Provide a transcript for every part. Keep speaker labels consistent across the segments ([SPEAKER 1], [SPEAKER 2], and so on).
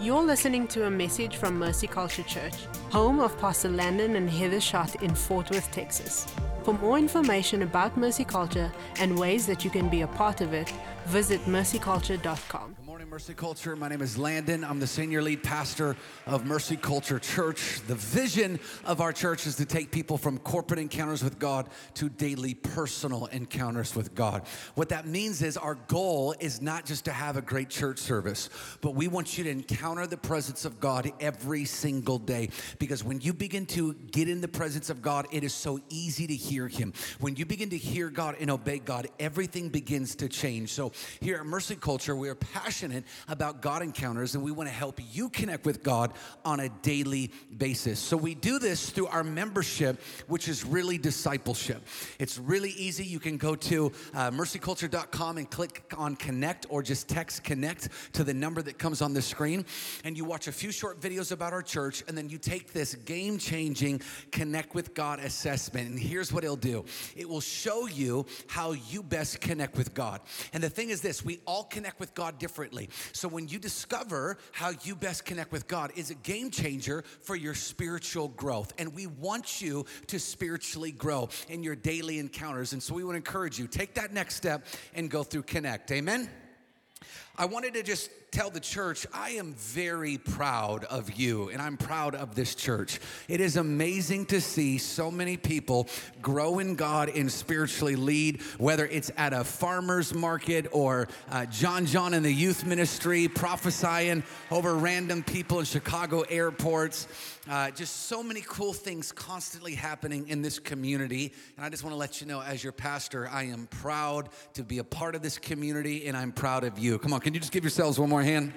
[SPEAKER 1] You're listening to a message from Mercy Culture Church, home of Pastor Landon and Heather Schott in Fort Worth, Texas. For more information about Mercy Culture and ways that you can be a part of it, visit mercyculture.com.
[SPEAKER 2] Mercy Culture. My name is Landon. I'm the senior lead pastor of Mercy Culture Church. The vision of our church is to take people from corporate encounters with God to daily personal encounters with God. What that means is our goal is not just to have a great church service, but we want you to encounter the presence of God every single day. Because when you begin to get in the presence of God, it is so easy to hear Him. When you begin to hear God and obey God, everything begins to change. So here at Mercy Culture, we are passionate about God encounters and we want to help you connect with God on a daily basis. So we do this through our membership, which is really discipleship. It's really easy. You can go to uh, mercyculture.com and click on connect or just text connect to the number that comes on the screen. And you watch a few short videos about our church and then you take this game changing connect with God assessment. And here's what it'll do it will show you how you best connect with God. And the thing is this we all connect with God differently. So when you discover how you best connect with God is a game changer for your spiritual growth. And we want you to spiritually grow in your daily encounters. And so we would encourage you take that next step and go through connect. Amen. I wanted to just tell the church I am very proud of you and I'm proud of this church. It is amazing to see so many people grow in God and spiritually lead, whether it's at a farmer's market or uh, John John in the youth ministry prophesying over random people in Chicago airports. Uh, just so many cool things constantly happening in this community. And I just want to let you know, as your pastor, I am proud to be a part of this community and I'm proud of you. Come on, can you just give yourselves one more hand?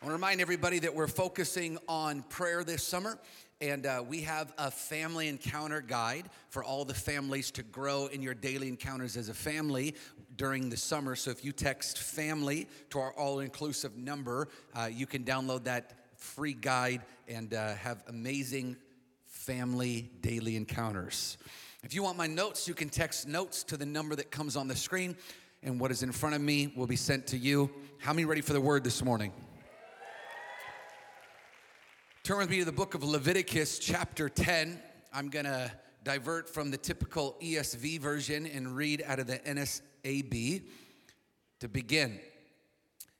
[SPEAKER 2] I want to remind everybody that we're focusing on prayer this summer. And uh, we have a family encounter guide for all the families to grow in your daily encounters as a family during the summer. So if you text family to our all inclusive number, uh, you can download that free guide and uh, have amazing family daily encounters. If you want my notes, you can text notes to the number that comes on the screen, and what is in front of me will be sent to you. How many ready for the word this morning? Turn with me to the book of Leviticus, chapter 10. I'm going to divert from the typical ESV version and read out of the NASB to begin.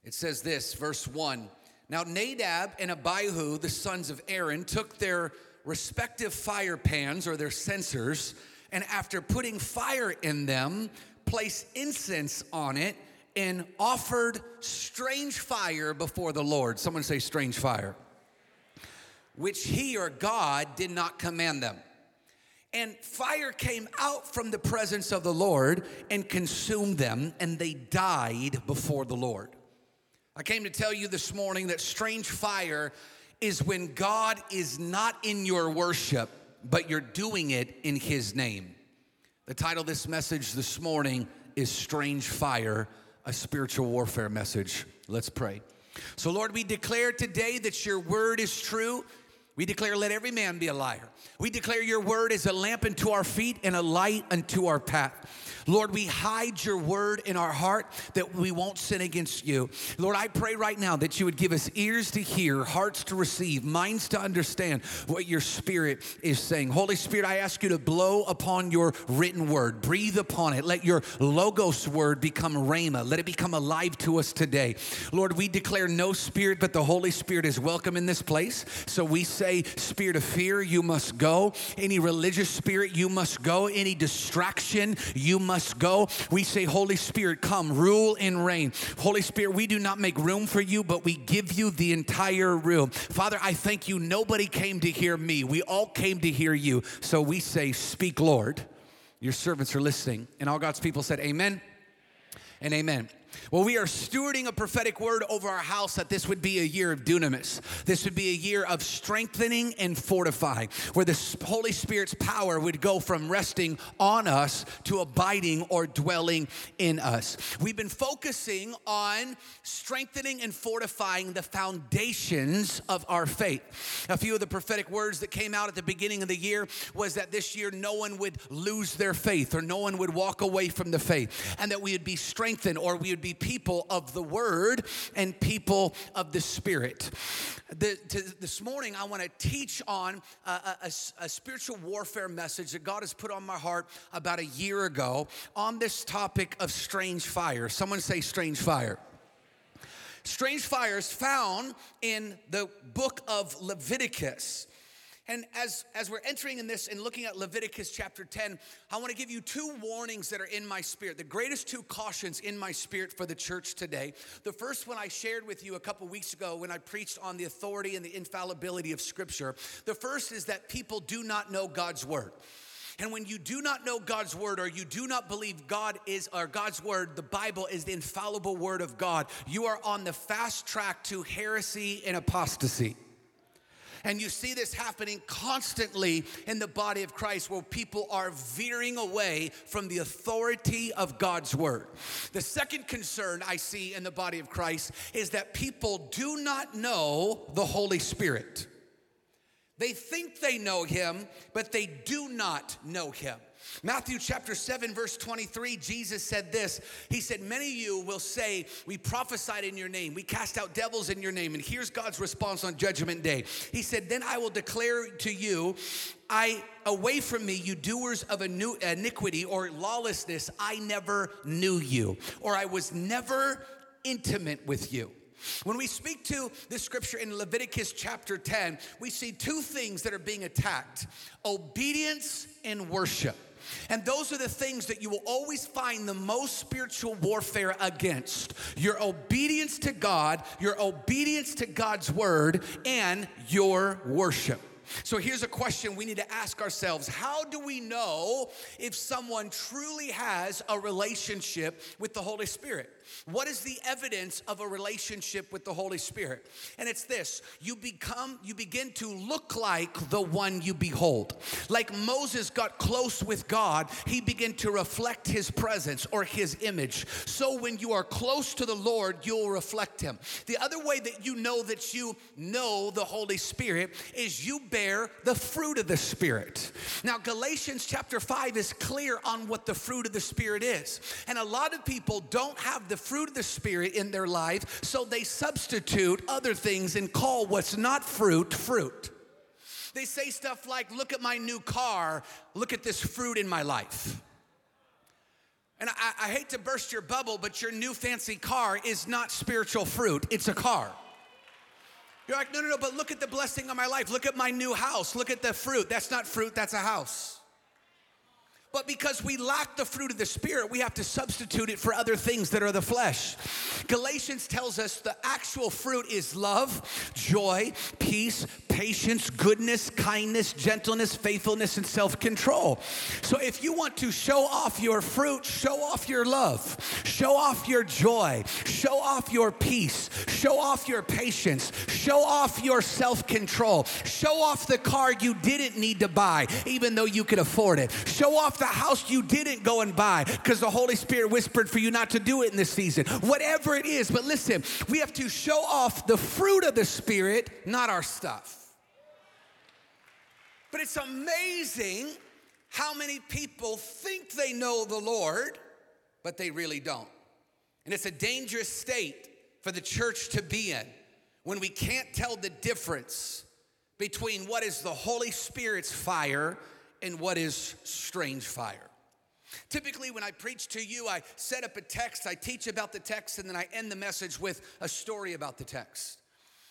[SPEAKER 2] It says this, verse 1 Now Nadab and Abihu, the sons of Aaron, took their respective fire pans or their censers, and after putting fire in them, placed incense on it and offered strange fire before the Lord. Someone say, strange fire which he or God did not command them. And fire came out from the presence of the Lord and consumed them, and they died before the Lord. I came to tell you this morning that strange fire is when God is not in your worship, but you're doing it in his name. The title of this message this morning is Strange Fire, a spiritual warfare message. Let's pray. So, Lord, we declare today that your word is true we declare, let every man be a liar. We declare your word is a lamp unto our feet and a light unto our path. Lord, we hide your word in our heart that we won't sin against you. Lord, I pray right now that you would give us ears to hear, hearts to receive, minds to understand what your spirit is saying. Holy Spirit, I ask you to blow upon your written word, breathe upon it. Let your logos word become rhema. Let it become alive to us today. Lord, we declare no spirit, but the Holy Spirit is welcome in this place. So we say, spirit of fear, you must go. Any religious spirit, you must go. Any distraction, you must go. We say, Holy Spirit, come, rule and reign. Holy Spirit, we do not make room for you, but we give you the entire room. Father, I thank you. Nobody came to hear me, we all came to hear you. So we say, Speak, Lord. Your servants are listening. And all God's people said, Amen and amen. Well, we are stewarding a prophetic word over our house that this would be a year of dunamis. This would be a year of strengthening and fortifying, where the Holy Spirit's power would go from resting on us to abiding or dwelling in us. We've been focusing on strengthening and fortifying the foundations of our faith. A few of the prophetic words that came out at the beginning of the year was that this year no one would lose their faith or no one would walk away from the faith, and that we would be strengthened or we would be people of the word and people of the spirit. The, to, this morning, I want to teach on a, a, a spiritual warfare message that God has put on my heart about a year ago on this topic of strange fire. Someone say, strange fire. Strange fire is found in the book of Leviticus. And as, as we're entering in this and looking at Leviticus chapter 10, I want to give you two warnings that are in my spirit, the greatest two cautions in my spirit for the church today. The first one I shared with you a couple weeks ago when I preached on the authority and the infallibility of Scripture. The first is that people do not know God's word. And when you do not know God's word or you do not believe God is or God's word, the Bible is the infallible word of God, you are on the fast track to heresy and apostasy. And you see this happening constantly in the body of Christ where people are veering away from the authority of God's word. The second concern I see in the body of Christ is that people do not know the Holy Spirit. They think they know him, but they do not know him. Matthew chapter 7, verse 23, Jesus said this. He said, Many of you will say, We prophesied in your name, we cast out devils in your name. And here's God's response on Judgment Day. He said, Then I will declare to you, I away from me, you doers of iniquity or lawlessness, I never knew you, or I was never intimate with you. When we speak to this scripture in Leviticus chapter 10, we see two things that are being attacked obedience and worship. And those are the things that you will always find the most spiritual warfare against your obedience to God, your obedience to God's word, and your worship. So here's a question we need to ask ourselves How do we know if someone truly has a relationship with the Holy Spirit? What is the evidence of a relationship with the Holy Spirit? And it's this you become, you begin to look like the one you behold. Like Moses got close with God, he began to reflect his presence or his image. So when you are close to the Lord, you'll reflect him. The other way that you know that you know the Holy Spirit is you bear the fruit of the Spirit. Now, Galatians chapter 5 is clear on what the fruit of the Spirit is. And a lot of people don't have the the fruit of the Spirit in their life, so they substitute other things and call what's not fruit, fruit. They say stuff like, Look at my new car, look at this fruit in my life. And I, I, hate to burst your bubble, but your new fancy car is not spiritual fruit, it's a car. You're like, no, no, no, but look at the blessing of my life. Look at my new house. Look at the fruit. That's not fruit, that's a house. But because we lack the fruit of the Spirit, we have to substitute it for other things that are the flesh. Galatians tells us the actual fruit is love, joy, peace, patience, goodness, kindness, gentleness, faithfulness, and self control. So if you want to show off your fruit, show off your love, show off your joy, show off your peace, show off your patience, show off your self control, show off the car you didn't need to buy, even though you could afford it, show off the house you didn't go and buy because the Holy Spirit whispered for you not to do it in this season. Whatever it is, but listen, we have to show off the fruit of the Spirit, not our stuff. But it's amazing how many people think they know the Lord, but they really don't. And it's a dangerous state for the church to be in when we can't tell the difference between what is the Holy Spirit's fire and what is strange fire. Typically, when I preach to you, I set up a text, I teach about the text, and then I end the message with a story about the text.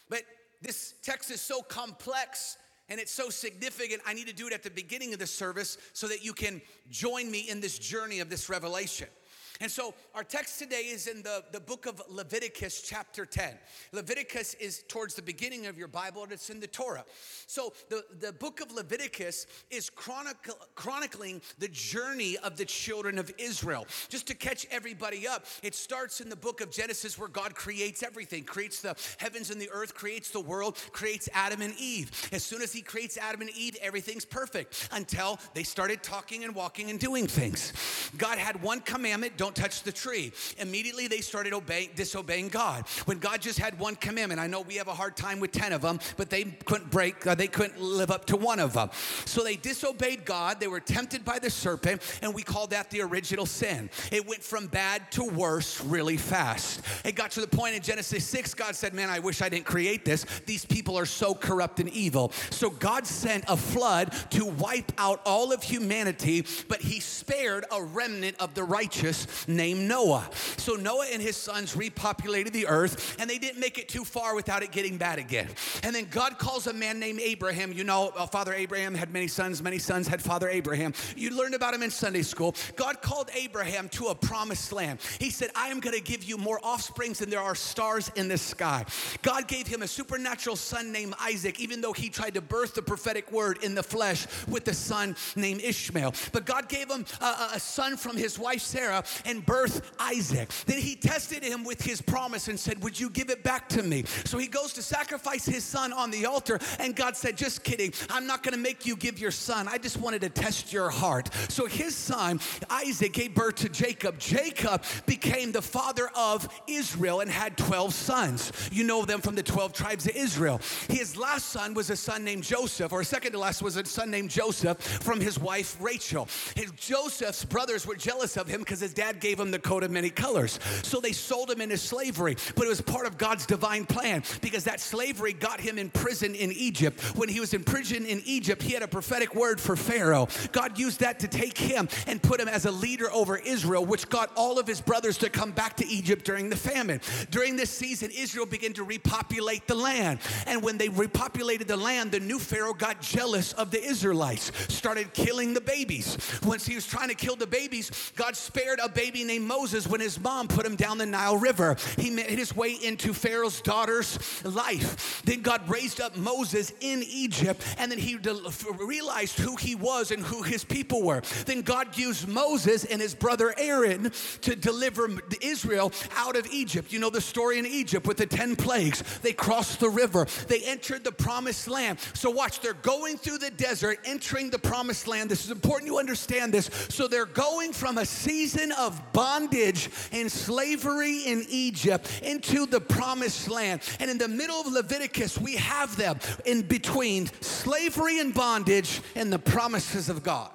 [SPEAKER 2] But this text is so complex and it's so significant, I need to do it at the beginning of the service so that you can join me in this journey of this revelation. And so our text today is in the, the book of Leviticus, chapter 10. Leviticus is towards the beginning of your Bible and it's in the Torah. So the, the book of Leviticus is chronicle, chronicling the journey of the children of Israel. Just to catch everybody up, it starts in the book of Genesis where God creates everything, creates the heavens and the earth, creates the world, creates Adam and Eve. As soon as he creates Adam and Eve, everything's perfect until they started talking and walking and doing things. God had one commandment don't touch the tree. Immediately they started obeying, disobeying God. When God just had one commandment, I know we have a hard time with 10 of them, but they couldn't break, uh, they couldn't live up to one of them. So they disobeyed God. They were tempted by the serpent, and we call that the original sin. It went from bad to worse really fast. It got to the point in Genesis 6, God said, Man, I wish I didn't create this. These people are so corrupt and evil. So God sent a flood to wipe out all of humanity, but he spared a remnant of the righteous named Noah. So Noah and his sons repopulated the earth, and they didn't make it too far without it getting bad again. And then God calls a man named Abraham. You know, uh, Father Abraham had many sons, many sons had Father Abraham. You learned about him in Sunday school. God called Abraham to a promised land. He said, I am going to give you more offsprings than there are stars in the sky. God gave him a supernatural son named Isaac, even though he tried to birth the prophetic word in the flesh with the son named Ishmael. But God gave him a, a son from his wife Sarah and birth Isaac. Then he tested him with his promise and said, Would you give it back to me? So he goes to sacrifice his son on the altar, and God said, Just kidding. I'm not going to make you give your son. I just wanted to test your heart. So his son, Isaac, gave birth to Jacob. Jacob became the father of Israel and had 12 sons. You know them from the 12 tribes of Israel. His last son was a son named Joseph, or second to last was a son named Joseph from his wife Rachel. His Joseph's brothers were jealous of him because his dad gave him the coat of many colors. So they sold him into slavery, but it was part of God's divine plan because that slavery got him in prison in Egypt. When he was in prison in Egypt, he had a prophetic word for Pharaoh. God used that to take him and put him as a leader over Israel, which got all of his brothers to come back to Egypt during the famine. During this season, Israel began to repopulate the land. And when they repopulated the land, the new Pharaoh got jealous of the Israelites, started killing the babies. Once he was trying to kill the babies, God spared a baby named Moses when his mom put him down the Nile River. He made his way into Pharaoh's daughter's life. Then God raised up Moses in Egypt, and then he realized who he was and who his people were. Then God used Moses and his brother Aaron to deliver Israel out of Egypt. You know the story in Egypt with the 10 plagues. They crossed the river, they entered the promised land. So, watch, they're going through the desert, entering the promised land. This is important you understand this. So, they're going from a season of bondage and slavery in Egypt into the promised land. And in the middle of Leviticus, we have them in between slavery and bondage and the promises of God.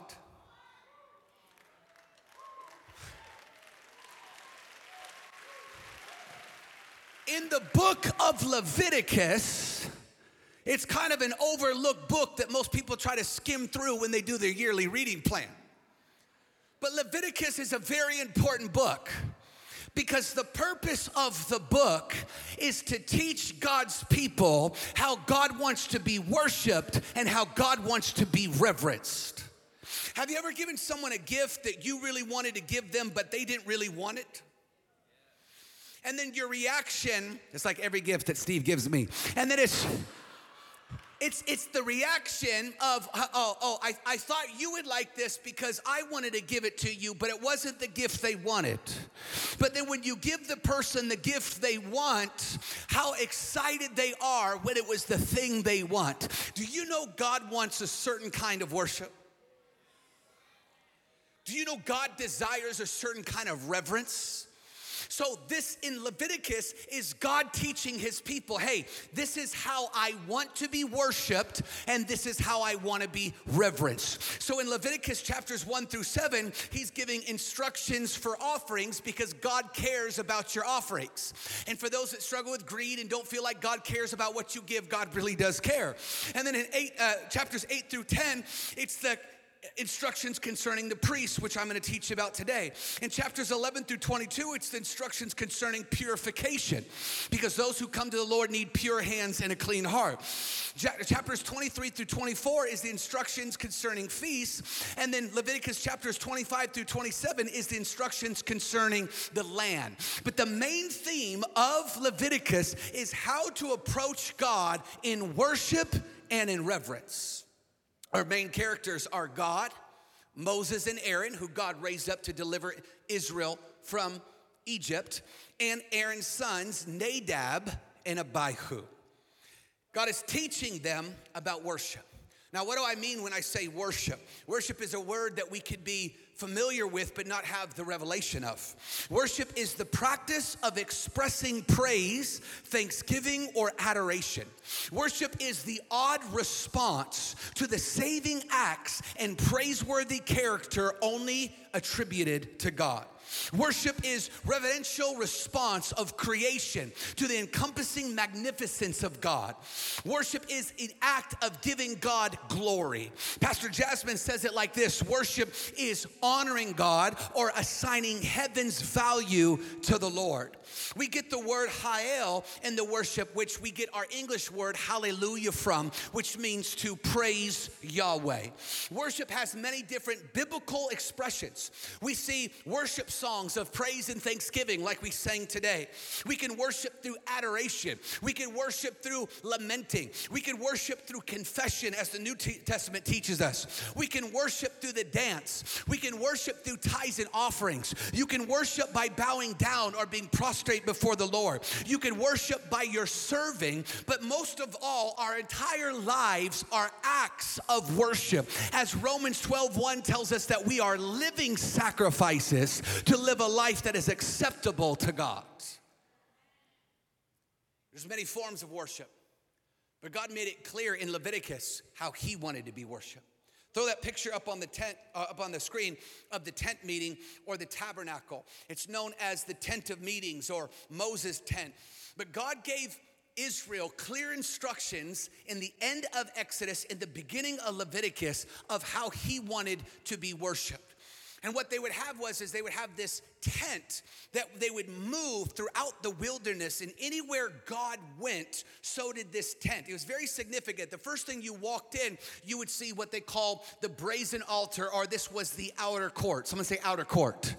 [SPEAKER 2] in the book of Leviticus, it's kind of an overlooked book that most people try to skim through when they do their yearly reading plan. But Leviticus is a very important book because the purpose of the book is to teach God's people how God wants to be worshiped and how God wants to be reverenced. Have you ever given someone a gift that you really wanted to give them, but they didn't really want it? And then your reaction, it's like every gift that Steve gives me. And then it's, it's, it's the reaction of, uh, oh, oh, I, I thought you would like this because I wanted to give it to you, but it wasn't the gift they wanted. But then when you give the person the gift they want, how excited they are when it was the thing they want. Do you know God wants a certain kind of worship? Do you know God desires a certain kind of reverence? So, this in Leviticus is God teaching his people hey, this is how I want to be worshiped, and this is how I want to be reverenced. So, in Leviticus chapters one through seven, he's giving instructions for offerings because God cares about your offerings. And for those that struggle with greed and don't feel like God cares about what you give, God really does care. And then in eight, uh, chapters eight through 10, it's the instructions concerning the priests, which I'm going to teach about today. In chapters 11 through 22, it's the instructions concerning purification, because those who come to the Lord need pure hands and a clean heart. Chapters 23 through 24 is the instructions concerning feasts, and then Leviticus chapters 25 through 27 is the instructions concerning the land. But the main theme of Leviticus is how to approach God in worship and in reverence. Our main characters are God, Moses, and Aaron, who God raised up to deliver Israel from Egypt, and Aaron's sons, Nadab and Abihu. God is teaching them about worship. Now, what do I mean when I say worship? Worship is a word that we could be familiar with but not have the revelation of. Worship is the practice of expressing praise, thanksgiving, or adoration. Worship is the odd response to the saving acts and praiseworthy character only attributed to God. Worship is reverential response of creation to the encompassing magnificence of God. Worship is an act of giving God glory. Pastor Jasmine says it like this Worship is honoring God or assigning heaven's value to the Lord. We get the word Hael in the worship, which we get our English word hallelujah from, which means to praise Yahweh. Worship has many different biblical expressions. We see worship songs of praise and thanksgiving, like we sang today. We can worship through adoration. We can worship through lamenting. We can worship through confession, as the New Testament teaches us. We can worship through the dance. We can worship through tithes and offerings. You can worship by bowing down or being prostrate before the Lord. You can worship by your serving, but most of all, our entire lives are acts of worship. As Romans 12 1 tells us that we are living sacrifices to live a life that is acceptable to God. There's many forms of worship, but God made it clear in Leviticus how He wanted to be worshiped. Throw that picture up on the tent, uh, up on the screen of the tent meeting or the tabernacle. It's known as the tent of meetings or Moses' tent. But God gave Israel clear instructions in the end of Exodus, in the beginning of Leviticus, of how he wanted to be worshiped. And what they would have was is they would have this tent that they would move throughout the wilderness and anywhere God went, so did this tent. It was very significant. The first thing you walked in, you would see what they call the brazen altar or this was the outer court. Someone say outer court.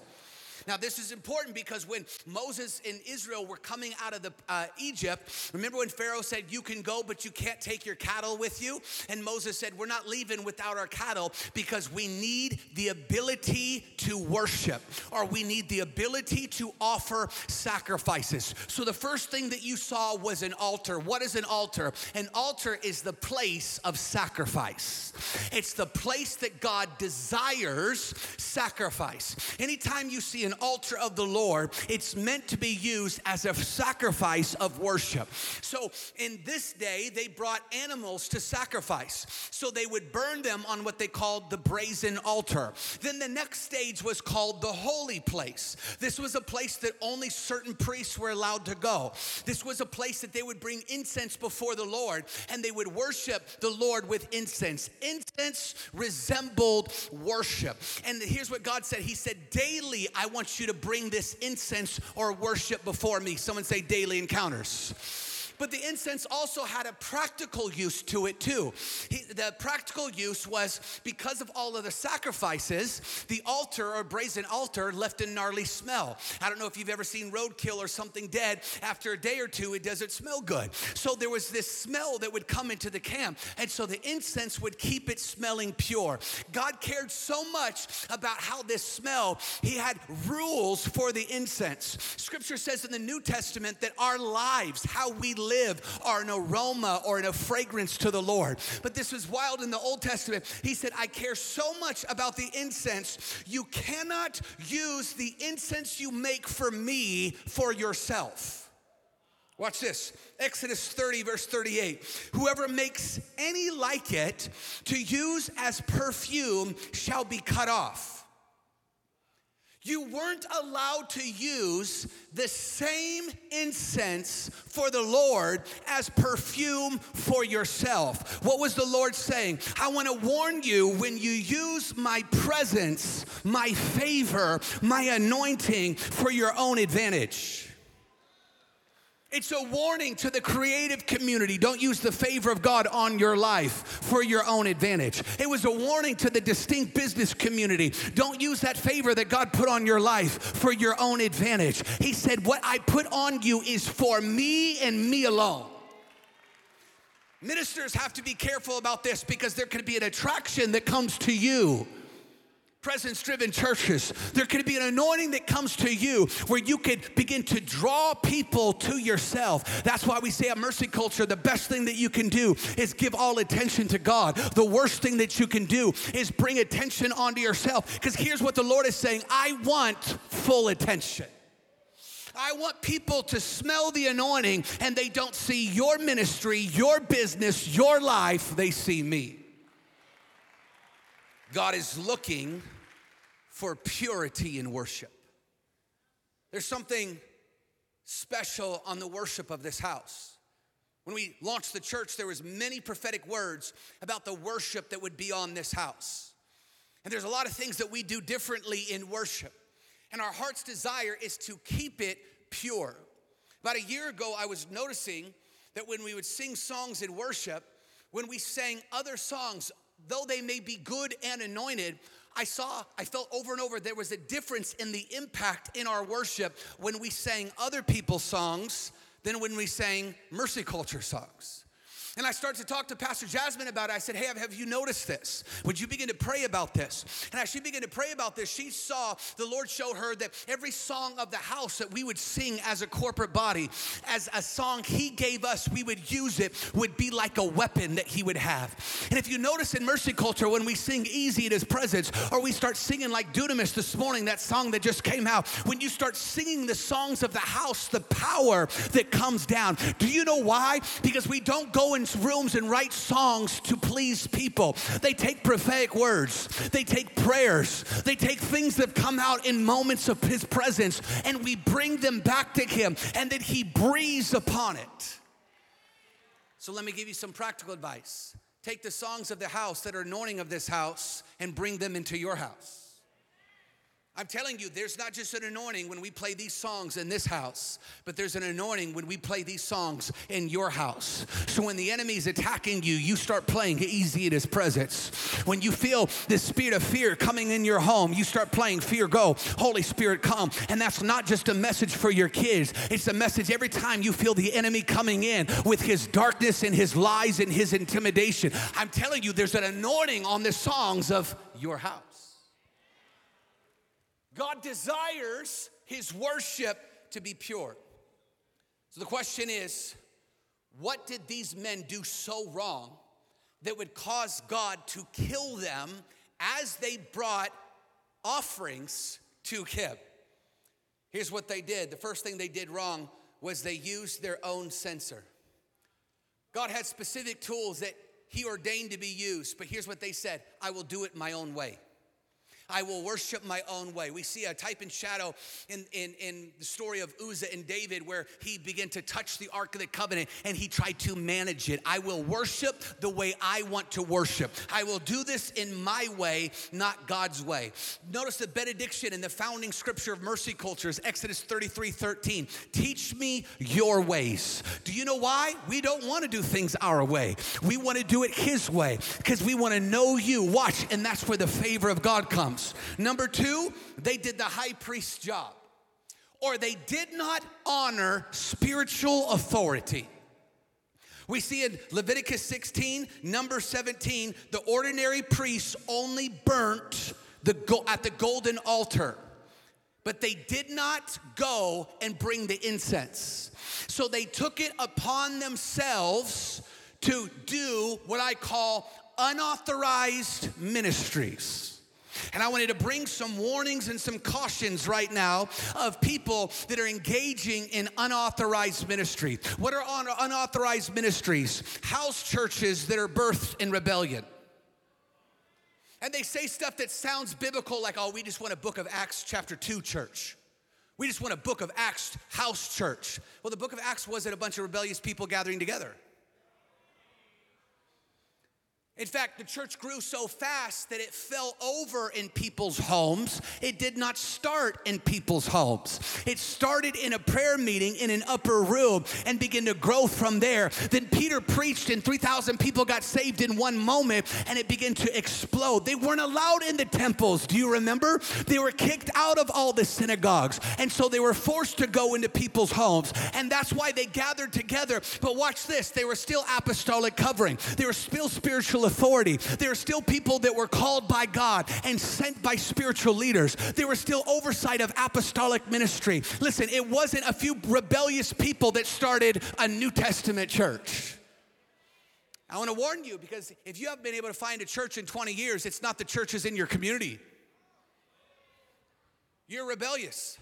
[SPEAKER 2] Now, this is important because when Moses and Israel were coming out of the uh, Egypt, remember when Pharaoh said, "You can go, but you can't take your cattle with you," and Moses said, "We're not leaving without our cattle because we need the ability to worship, or we need the ability to offer sacrifices." So the first thing that you saw was an altar. What is an altar? An altar is the place of sacrifice. It's the place that God desires sacrifice. Anytime you see an altar of the Lord, it's meant to be used as a sacrifice of worship. So in this day, they brought animals to sacrifice. So they would burn them on what they called the brazen altar. Then the next stage was called the holy place. This was a place that only certain priests were allowed to go. This was a place that they would bring incense before the Lord and they would worship the Lord with incense. Incense resembled worship. And here's what God said He said, Daily I want want you to bring this incense or worship before me. Someone say daily encounters. But the incense also had a practical use to it too. He, the practical use was because of all of the sacrifices, the altar or brazen altar left a gnarly smell. I don't know if you've ever seen roadkill or something dead. After a day or two, it doesn't smell good. So there was this smell that would come into the camp. And so the incense would keep it smelling pure. God cared so much about how this smell, He had rules for the incense. Scripture says in the New Testament that our lives, how we live, live are an aroma or a fragrance to the Lord. But this was wild in the Old Testament. He said, I care so much about the incense, you cannot use the incense you make for me for yourself. Watch this Exodus 30, verse 38. Whoever makes any like it to use as perfume shall be cut off. You weren't allowed to use the same incense for the Lord as perfume for yourself. What was the Lord saying? I want to warn you when you use my presence, my favor, my anointing for your own advantage. It's a warning to the creative community. Don't use the favor of God on your life for your own advantage. It was a warning to the distinct business community. Don't use that favor that God put on your life for your own advantage. He said, What I put on you is for me and me alone. Ministers have to be careful about this because there could be an attraction that comes to you presence driven churches. There could be an anointing that comes to you where you could begin to draw people to yourself. That's why we say at Mercy Culture the best thing that you can do is give all attention to God. The worst thing that you can do is bring attention onto yourself. Because here's what the Lord is saying I want full attention. I want people to smell the anointing and they don't see your ministry, your business, your life, they see me. God is looking for purity in worship. There's something special on the worship of this house. When we launched the church, there was many prophetic words about the worship that would be on this house. And there's a lot of things that we do differently in worship. And our heart's desire is to keep it pure. About a year ago, I was noticing that when we would sing songs in worship, when we sang other songs though they may be good and anointed, I saw, I felt over and over there was a difference in the impact in our worship when we sang other people's songs than when we sang mercy culture songs. And I started to talk to Pastor Jasmine about it. I said, Hey, have you noticed this? Would you begin to pray about this? And as she began to pray about this, she saw the Lord showed her that every song of the house that we would sing as a corporate body, as a song He gave us, we would use it, would be like a weapon that He would have. And if you notice in Mercy Culture, when we sing Easy in His Presence, or we start singing like Dunamis this morning, that song that just came out, when you start singing the songs of the house, the power that comes down. Do you know why? Because we don't go and rooms and write songs to please people. They take prophetic words, they take prayers, they take things that come out in moments of His presence, and we bring them back to Him, and then He breathes upon it. So let me give you some practical advice. Take the songs of the house that are anointing of this house and bring them into your house. I'm telling you, there's not just an anointing when we play these songs in this house, but there's an anointing when we play these songs in your house. So when the enemy is attacking you, you start playing easy in his presence. When you feel the spirit of fear coming in your home, you start playing fear go, Holy Spirit come. And that's not just a message for your kids, it's a message every time you feel the enemy coming in with his darkness and his lies and his intimidation. I'm telling you, there's an anointing on the songs of your house. God desires his worship to be pure. So the question is what did these men do so wrong that would cause God to kill them as they brought offerings to him? Here's what they did. The first thing they did wrong was they used their own censer. God had specific tools that he ordained to be used, but here's what they said I will do it my own way. I will worship my own way. We see a type and shadow in, in, in the story of Uzzah and David where he began to touch the Ark of the Covenant and he tried to manage it. I will worship the way I want to worship. I will do this in my way, not God's way. Notice the benediction in the founding scripture of mercy cultures, Exodus 33 13. Teach me your ways. Do you know why? We don't want to do things our way. We want to do it His way because we want to know you. Watch, and that's where the favor of God comes. Number two, they did the high priest's job, or they did not honor spiritual authority. We see in Leviticus 16, number 17, the ordinary priests only burnt the go- at the golden altar, but they did not go and bring the incense. So they took it upon themselves to do what I call unauthorized ministries. And I wanted to bring some warnings and some cautions right now of people that are engaging in unauthorized ministry. What are unauthorized ministries? House churches that are birthed in rebellion. And they say stuff that sounds biblical, like, oh, we just want a book of Acts chapter 2 church. We just want a book of Acts house church. Well, the book of Acts wasn't a bunch of rebellious people gathering together. In fact, the church grew so fast that it fell over in people's homes. It did not start in people's homes. It started in a prayer meeting in an upper room and began to grow from there. Then Peter preached, and 3,000 people got saved in one moment, and it began to explode. They weren't allowed in the temples. Do you remember? They were kicked out of all the synagogues, and so they were forced to go into people's homes. And that's why they gathered together. But watch this they were still apostolic covering, they were still spiritual authority. There are still people that were called by God and sent by spiritual leaders. There was still oversight of apostolic ministry. Listen, it wasn't a few rebellious people that started a New Testament church. I want to warn you because if you haven't been able to find a church in 20 years, it's not the churches in your community. You're rebellious.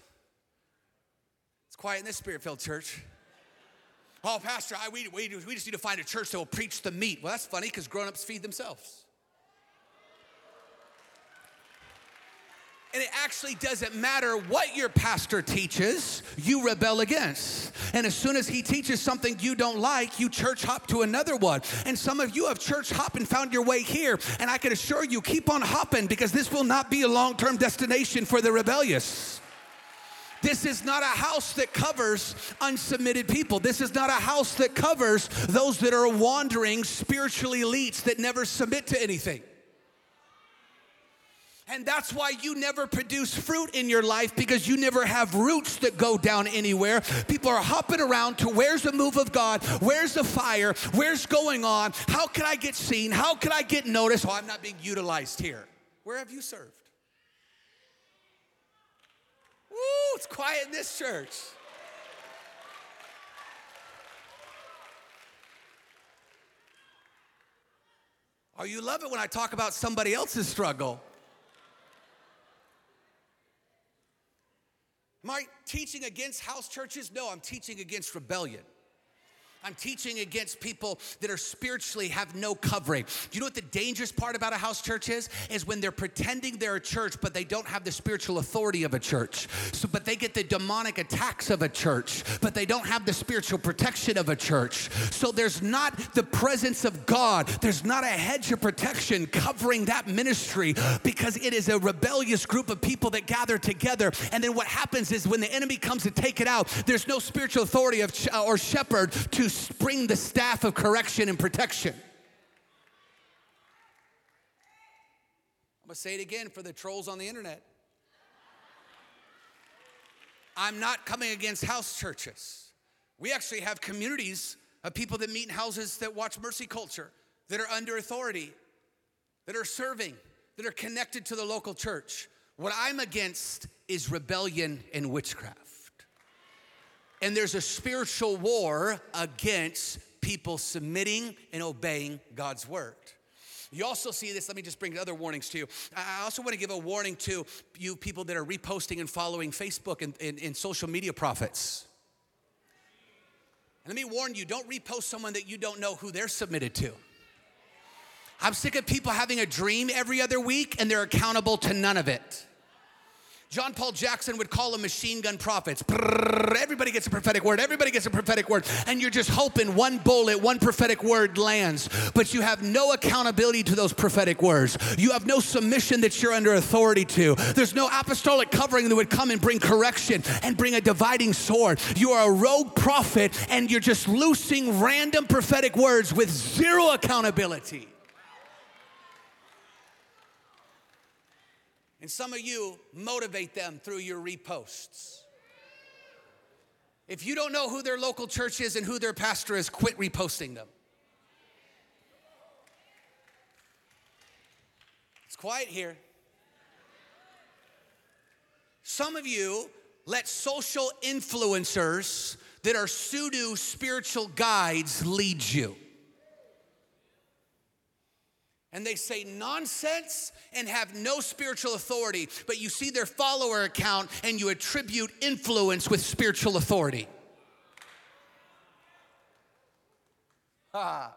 [SPEAKER 2] It's quiet in this spirit filled church. Oh, Pastor, I, we, we, we just need to find a church that will preach the meat. Well, that's funny because grown ups feed themselves. And it actually doesn't matter what your pastor teaches, you rebel against. And as soon as he teaches something you don't like, you church hop to another one. And some of you have church hop and found your way here. And I can assure you, keep on hopping because this will not be a long term destination for the rebellious. This is not a house that covers unsubmitted people. This is not a house that covers those that are wandering spiritual elites that never submit to anything. And that's why you never produce fruit in your life because you never have roots that go down anywhere. People are hopping around to where's the move of God? Where's the fire? Where's going on? How can I get seen? How can I get noticed? Oh, I'm not being utilized here. Where have you served? Woo, it's quiet in this church. Oh, you love it when I talk about somebody else's struggle. Am I teaching against house churches? No, I'm teaching against rebellion. I'm teaching against people that are spiritually have no covering. Do you know what the dangerous part about a house church is? Is when they're pretending they're a church, but they don't have the spiritual authority of a church. So, but they get the demonic attacks of a church, but they don't have the spiritual protection of a church. So there's not the presence of God. There's not a hedge of protection covering that ministry because it is a rebellious group of people that gather together. And then what happens is when the enemy comes to take it out, there's no spiritual authority of uh, or shepherd to bring the staff of correction and protection. I'm gonna say it again for the trolls on the internet. I'm not coming against house churches. We actually have communities of people that meet in houses that watch mercy culture, that are under authority, that are serving, that are connected to the local church. What I'm against is rebellion and witchcraft. And there's a spiritual war against people submitting and obeying God's word. You also see this, let me just bring other warnings to you. I also want to give a warning to you people that are reposting and following Facebook and, and, and social media prophets. And let me warn you don't repost someone that you don't know who they're submitted to. I'm sick of people having a dream every other week and they're accountable to none of it. John Paul Jackson would call them machine gun prophets. Everybody gets a prophetic word. Everybody gets a prophetic word. And you're just hoping one bullet, one prophetic word lands. But you have no accountability to those prophetic words. You have no submission that you're under authority to. There's no apostolic covering that would come and bring correction and bring a dividing sword. You are a rogue prophet and you're just loosing random prophetic words with zero accountability. And some of you motivate them through your reposts. If you don't know who their local church is and who their pastor is, quit reposting them. It's quiet here. Some of you let social influencers that are pseudo spiritual guides lead you and they say nonsense and have no spiritual authority, but you see their follower account and you attribute influence with spiritual authority. Ah.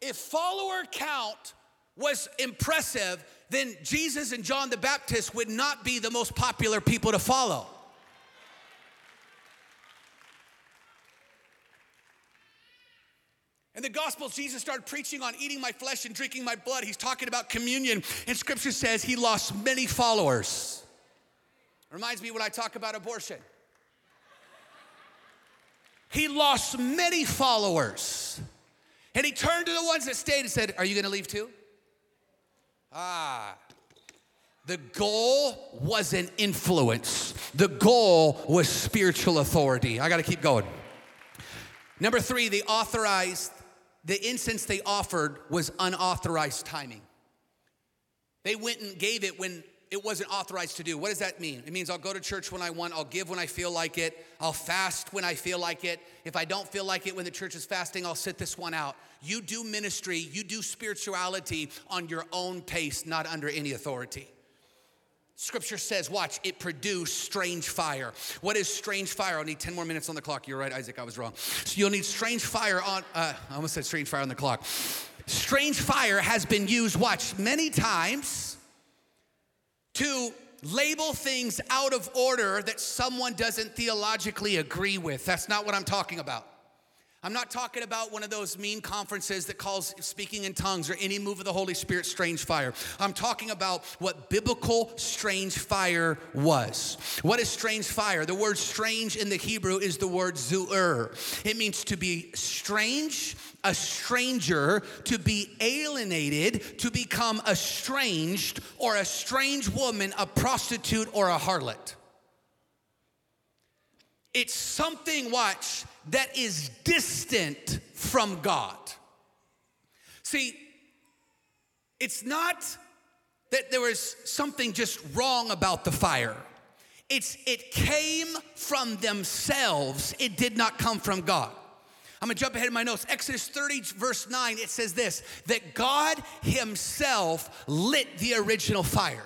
[SPEAKER 2] If follower count was impressive, then Jesus and John the Baptist would not be the most popular people to follow. In the Gospels, Jesus started preaching on eating my flesh and drinking my blood. He's talking about communion, and Scripture says he lost many followers. Reminds me when I talk about abortion. He lost many followers. And he turned to the ones that stayed and said, Are you gonna leave too? Ah. The goal wasn't influence, the goal was spiritual authority. I gotta keep going. Number three, the authorized the incense they offered was unauthorized timing. They went and gave it when it wasn't authorized to do. What does that mean? It means I'll go to church when I want, I'll give when I feel like it, I'll fast when I feel like it. If I don't feel like it when the church is fasting, I'll sit this one out. You do ministry, you do spirituality on your own pace, not under any authority. Scripture says, watch, it produced strange fire. What is strange fire? I'll need 10 more minutes on the clock. You're right, Isaac, I was wrong. So you'll need strange fire on, uh, I almost said strange fire on the clock. Strange fire has been used, watch, many times to label things out of order that someone doesn't theologically agree with. That's not what I'm talking about. I'm not talking about one of those mean conferences that calls speaking in tongues or any move of the Holy Spirit strange fire. I'm talking about what biblical strange fire was. What is strange fire? The word strange in the Hebrew is the word zu'ur. It means to be strange, a stranger, to be alienated, to become estranged, or a strange woman, a prostitute, or a harlot. It's something, watch, that is distant from God. See, it's not that there was something just wrong about the fire. It's it came from themselves. It did not come from God. I'm gonna jump ahead in my notes. Exodus 30, verse 9, it says this that God Himself lit the original fire.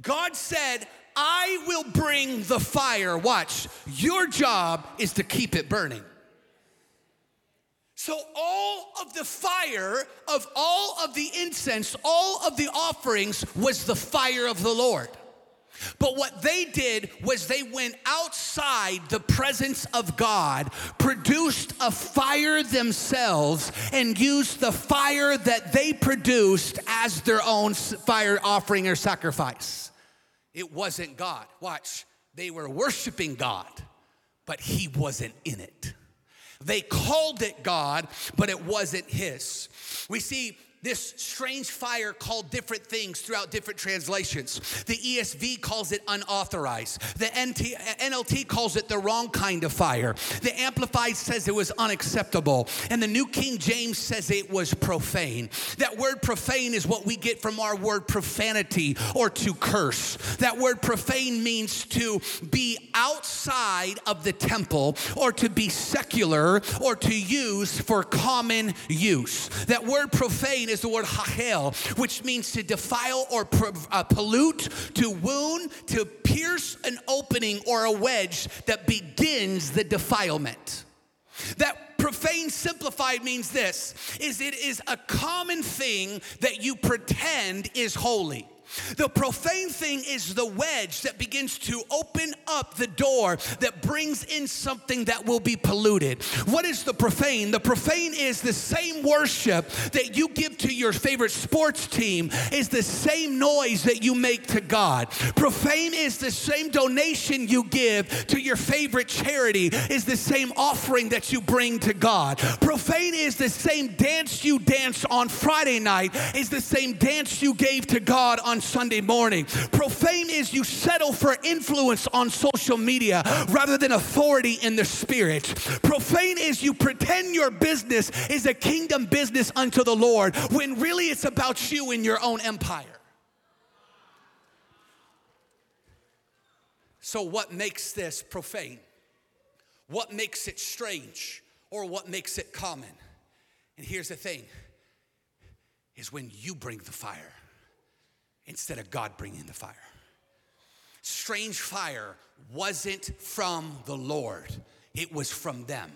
[SPEAKER 2] God said, I will bring the fire. Watch, your job is to keep it burning. So, all of the fire of all of the incense, all of the offerings was the fire of the Lord. But what they did was they went outside the presence of God, produced a fire themselves, and used the fire that they produced as their own fire offering or sacrifice. It wasn't God. Watch, they were worshiping God, but He wasn't in it. They called it God, but it wasn't His. We see this strange fire called different things throughout different translations. The ESV calls it unauthorized. The NT, NLT calls it the wrong kind of fire. The Amplified says it was unacceptable. And the New King James says it was profane. That word profane is what we get from our word profanity or to curse. That word profane means to be outside of the temple or to be secular or to use for common use. That word profane is the word hahel, which means to defile or uh, pollute, to wound, to pierce an opening or a wedge that begins the defilement. That profane simplified means this is it is a common thing that you pretend is holy. The profane thing is the wedge that begins to open up the door that brings in something that will be polluted. What is the profane? The profane is the same worship that you give to your favorite sports team, is the same noise that you make to God. Profane is the same donation you give to your favorite charity, is the same offering that you bring to God. Profane is the same dance you dance on Friday night, is the same dance you gave to God on Sunday morning. Profane is you settle for influence on social media rather than authority in the spirit. Profane is you pretend your business is a kingdom business unto the Lord when really it's about you and your own empire. So, what makes this profane? What makes it strange? Or what makes it common? And here's the thing is when you bring the fire instead of God bringing the fire. Strange fire wasn't from the Lord, it was from them.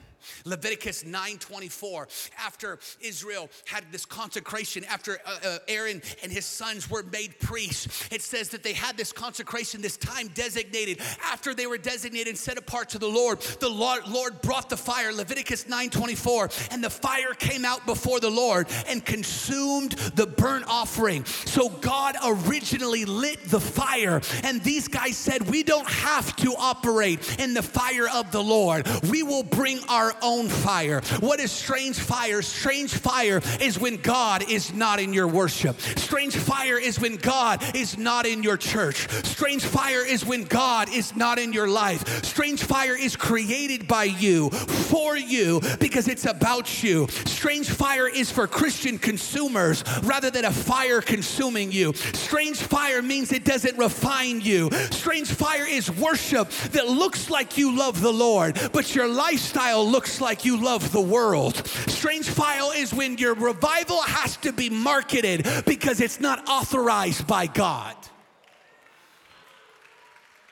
[SPEAKER 2] Leviticus 9:24 after Israel had this consecration after uh, uh, Aaron and his sons were made priests it says that they had this consecration this time designated after they were designated and set apart to the Lord the Lord, Lord brought the fire Leviticus 9:24 and the fire came out before the Lord and consumed the burnt offering. So God originally lit the fire and these guys said we don't have to operate in the fire of the Lord. We will bring our own fire. What is strange fire? Strange fire is when God is not in your worship. Strange fire is when God is not in your church. Strange fire is when God is not in your life. Strange fire is created by you, for you, because it's about you. Strange fire is for Christian consumers rather than a fire consuming you. Strange fire means it doesn't refine you. Strange fire is worship that looks like you love the Lord, but your lifestyle looks like you love the world. Strange fire is when your revival has to be marketed because it's not authorized by God.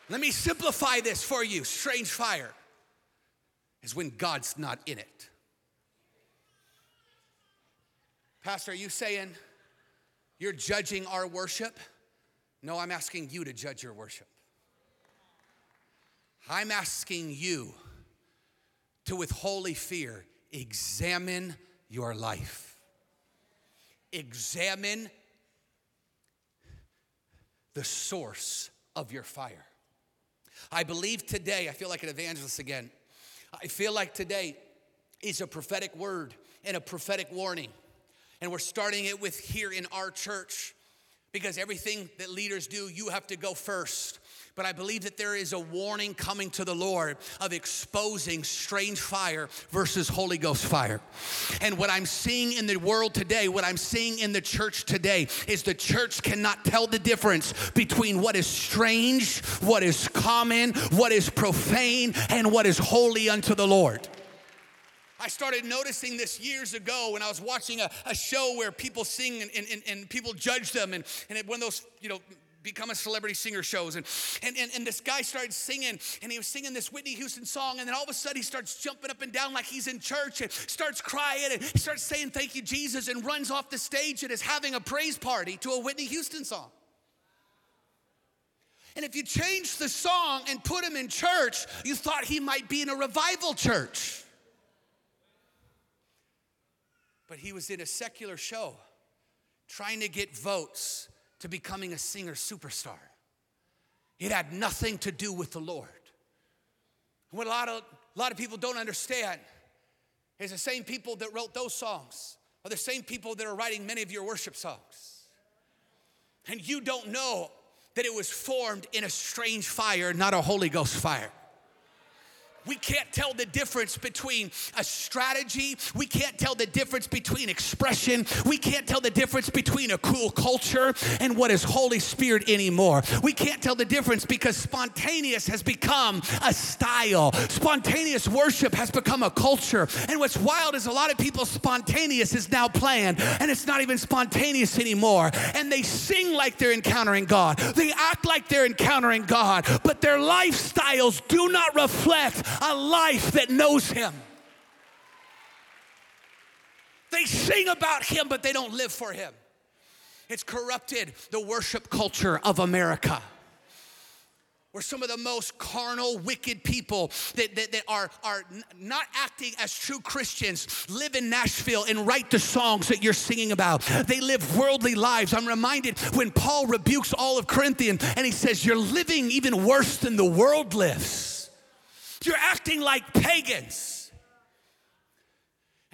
[SPEAKER 2] Let me simplify this for you. Strange fire is when God's not in it. Pastor, are you saying you're judging our worship? No, I'm asking you to judge your worship. I'm asking you to, with holy fear, examine your life. Examine the source of your fire. I believe today, I feel like an evangelist again. I feel like today is a prophetic word and a prophetic warning. And we're starting it with here in our church because everything that leaders do, you have to go first. But I believe that there is a warning coming to the Lord of exposing strange fire versus Holy Ghost fire. And what I'm seeing in the world today, what I'm seeing in the church today, is the church cannot tell the difference between what is strange, what is common, what is profane, and what is holy unto the Lord. I started noticing this years ago when I was watching a, a show where people sing and, and, and people judge them, and, and one of those, you know, become a celebrity singer shows. And, and, and, and this guy started singing, and he was singing this Whitney Houston song, and then all of a sudden he starts jumping up and down like he's in church and starts crying and starts saying, Thank you, Jesus, and runs off the stage and is having a praise party to a Whitney Houston song. And if you change the song and put him in church, you thought he might be in a revival church. But he was in a secular show trying to get votes to becoming a singer superstar. It had nothing to do with the Lord. What a lot of, a lot of people don't understand is the same people that wrote those songs are the same people that are writing many of your worship songs. And you don't know that it was formed in a strange fire, not a Holy Ghost fire. We can't tell the difference between a strategy. We can't tell the difference between expression. We can't tell the difference between a cool culture and what is Holy Spirit anymore. We can't tell the difference because spontaneous has become a style. Spontaneous worship has become a culture. And what's wild is a lot of people spontaneous is now planned and it's not even spontaneous anymore. And they sing like they're encountering God. They act like they're encountering God, but their lifestyles do not reflect a life that knows Him. They sing about Him, but they don't live for Him. It's corrupted the worship culture of America. We're some of the most carnal, wicked people that, that, that are, are not acting as true Christians live in Nashville and write the songs that you're singing about. They live worldly lives. I'm reminded when Paul rebukes all of Corinthians and he says, You're living even worse than the world lives. You're acting like pagans.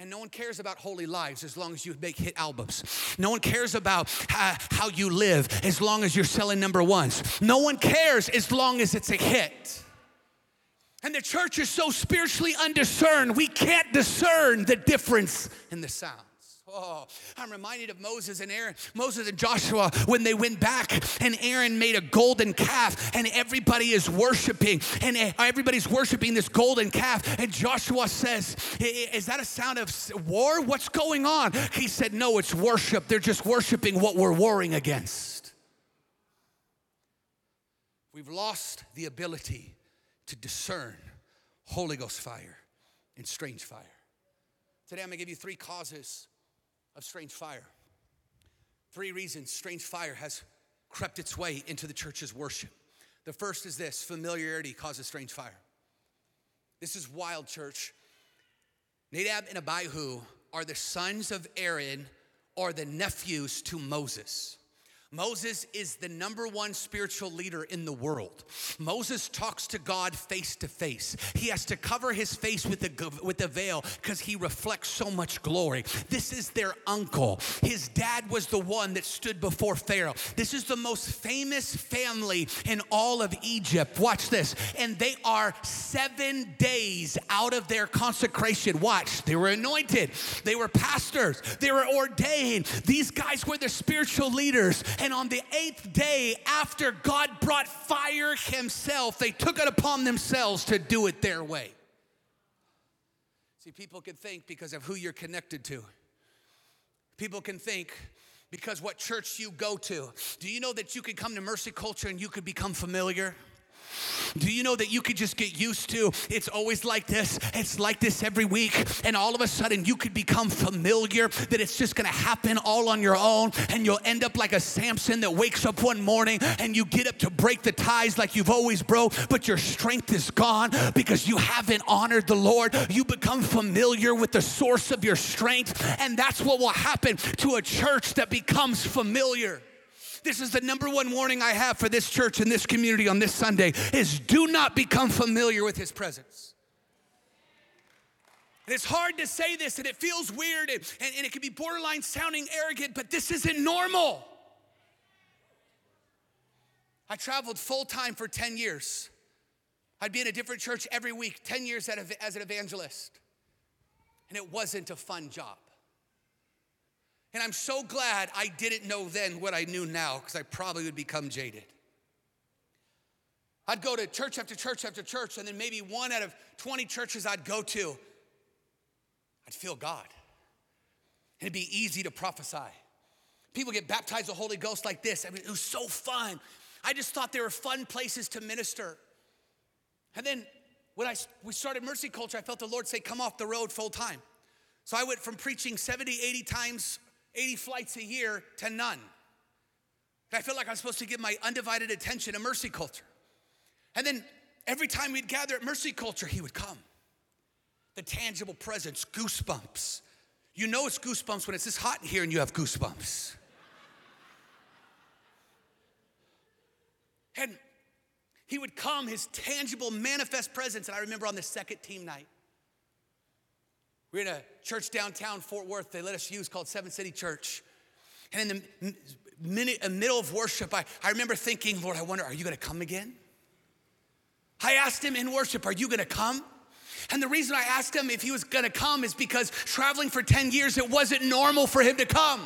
[SPEAKER 2] And no one cares about holy lives as long as you make hit albums. No one cares about how, how, you live as long as you're selling number ones. No one cares as long as it's a hit. And the church is so spiritually undiscerned, we can't discern the difference in the sound. Oh, I'm reminded of Moses and Aaron, Moses and Joshua when they went back and Aaron made a golden calf and everybody is worshiping and everybody's worshiping this golden calf. And Joshua says, Is that a sound of war? What's going on? He said, No, it's worship. They're just worshiping what we're warring against. We've lost the ability to discern Holy Ghost fire and strange fire. Today I'm gonna give you three causes of strange fire. Three reasons strange fire has crept its way into the church's worship. The first is this familiarity causes strange fire. This is wild, church. Nadab and Abihu are the sons of Aaron or the nephews to Moses. Moses is the number one spiritual leader in the world. Moses talks to God face to face. He has to cover his face with the with the veil because he reflects so much glory. This is their uncle. His dad was the one that stood before Pharaoh. This is the most famous family in all of Egypt. Watch this. And they are 7 days out of their consecration. Watch. They were anointed. They were pastors. They were ordained. These guys were the spiritual leaders and on the eighth day, after God brought fire Himself, they took it upon themselves to do it their way. See, people can think because of who you're connected to. People can think because what church you go to. Do you know that you could come to Mercy Culture and you could become familiar? Do you know that you could just get used to it's always like this, it's like this every week, and all of a sudden you could become familiar that it's just gonna happen all on your own, and you'll end up like a Samson that wakes up one morning and you get up to break the ties like you've always broke, but your strength is gone because you haven't honored the Lord. You become familiar with the source of your strength, and that's what will happen to a church that becomes familiar. This is the number one warning I have for this church and this community on this Sunday is do not become familiar with his presence. And it's hard to say this and it feels weird and, and, and it can be borderline sounding arrogant, but this isn't normal. I traveled full time for 10 years. I'd be in a different church every week, 10 years as an evangelist. And it wasn't a fun job. And I'm so glad I didn't know then what I knew now because I probably would become jaded. I'd go to church after church after church, and then maybe one out of 20 churches I'd go to, I'd feel God. It'd be easy to prophesy. People get baptized with the Holy Ghost like this. I mean, it was so fun. I just thought they were fun places to minister. And then when I, we started Mercy Culture, I felt the Lord say, Come off the road full time. So I went from preaching 70, 80 times 80 flights a year to none. I feel like I'm supposed to give my undivided attention to Mercy Culture. And then every time we'd gather at Mercy Culture, he would come. The tangible presence, goosebumps. You know it's goosebumps when it's this hot in here and you have goosebumps. and he would come, his tangible, manifest presence. And I remember on the second team night, we're in a church downtown Fort Worth they let us use called Seven City Church. And in the minute, middle of worship, I, I remember thinking, Lord, I wonder, are you gonna come again? I asked him in worship, Are you gonna come? And the reason I asked him if he was gonna come is because traveling for 10 years, it wasn't normal for him to come.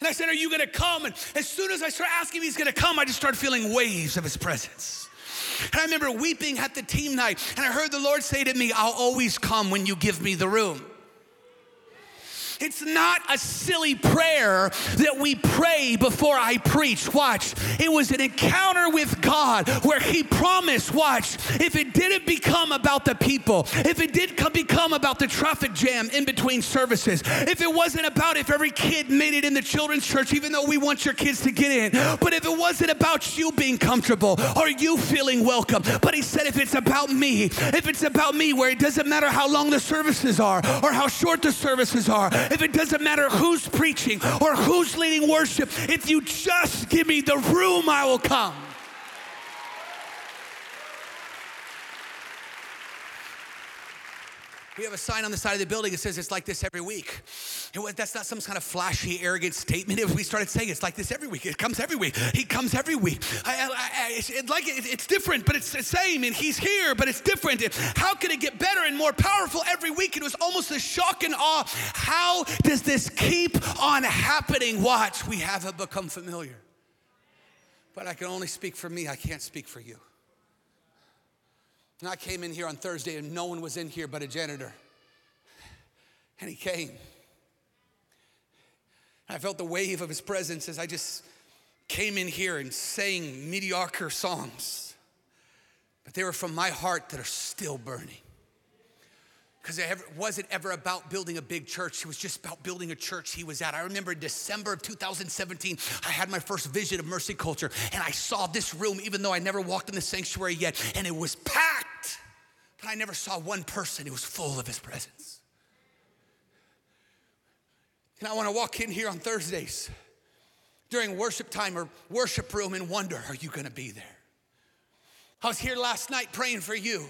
[SPEAKER 2] And I said, Are you gonna come? And as soon as I started asking if he's gonna come, I just started feeling waves of his presence. And I remember weeping at the team night, and I heard the Lord say to me, I'll always come when you give me the room. It's not a silly prayer that we pray before I preach. Watch. It was an encounter with God where He promised, watch, if it didn't become about the people, if it did become about the traffic jam in between services, if it wasn't about if every kid made it in the children's church, even though we want your kids to get in, but if it wasn't about you being comfortable or you feeling welcome, but He said, if it's about me, if it's about me, where it doesn't matter how long the services are or how short the services are, if it doesn't matter who's preaching or who's leading worship, if you just give me the room, I will come. We have a sign on the side of the building that says it's like this every week. Was, that's not some kind of flashy, arrogant statement. It, we started saying it's like this every week. It comes every week. He comes every week. I, I, I, it's, it, like it, it's different, but it's the same. And he's here, but it's different. How can it get better and more powerful every week? It was almost a shock and awe. How does this keep on happening? Watch, we haven't become familiar. But I can only speak for me. I can't speak for you. And I came in here on Thursday and no one was in here but a janitor. And he came. I felt the wave of his presence as I just came in here and sang mediocre songs. But they were from my heart that are still burning because it wasn't ever about building a big church. It was just about building a church he was at. I remember in December of 2017, I had my first vision of Mercy Culture, and I saw this room, even though I never walked in the sanctuary yet, and it was packed. But I never saw one person, it was full of his presence. And I want to walk in here on Thursdays during worship time or worship room and wonder, are you going to be there? I was here last night praying for you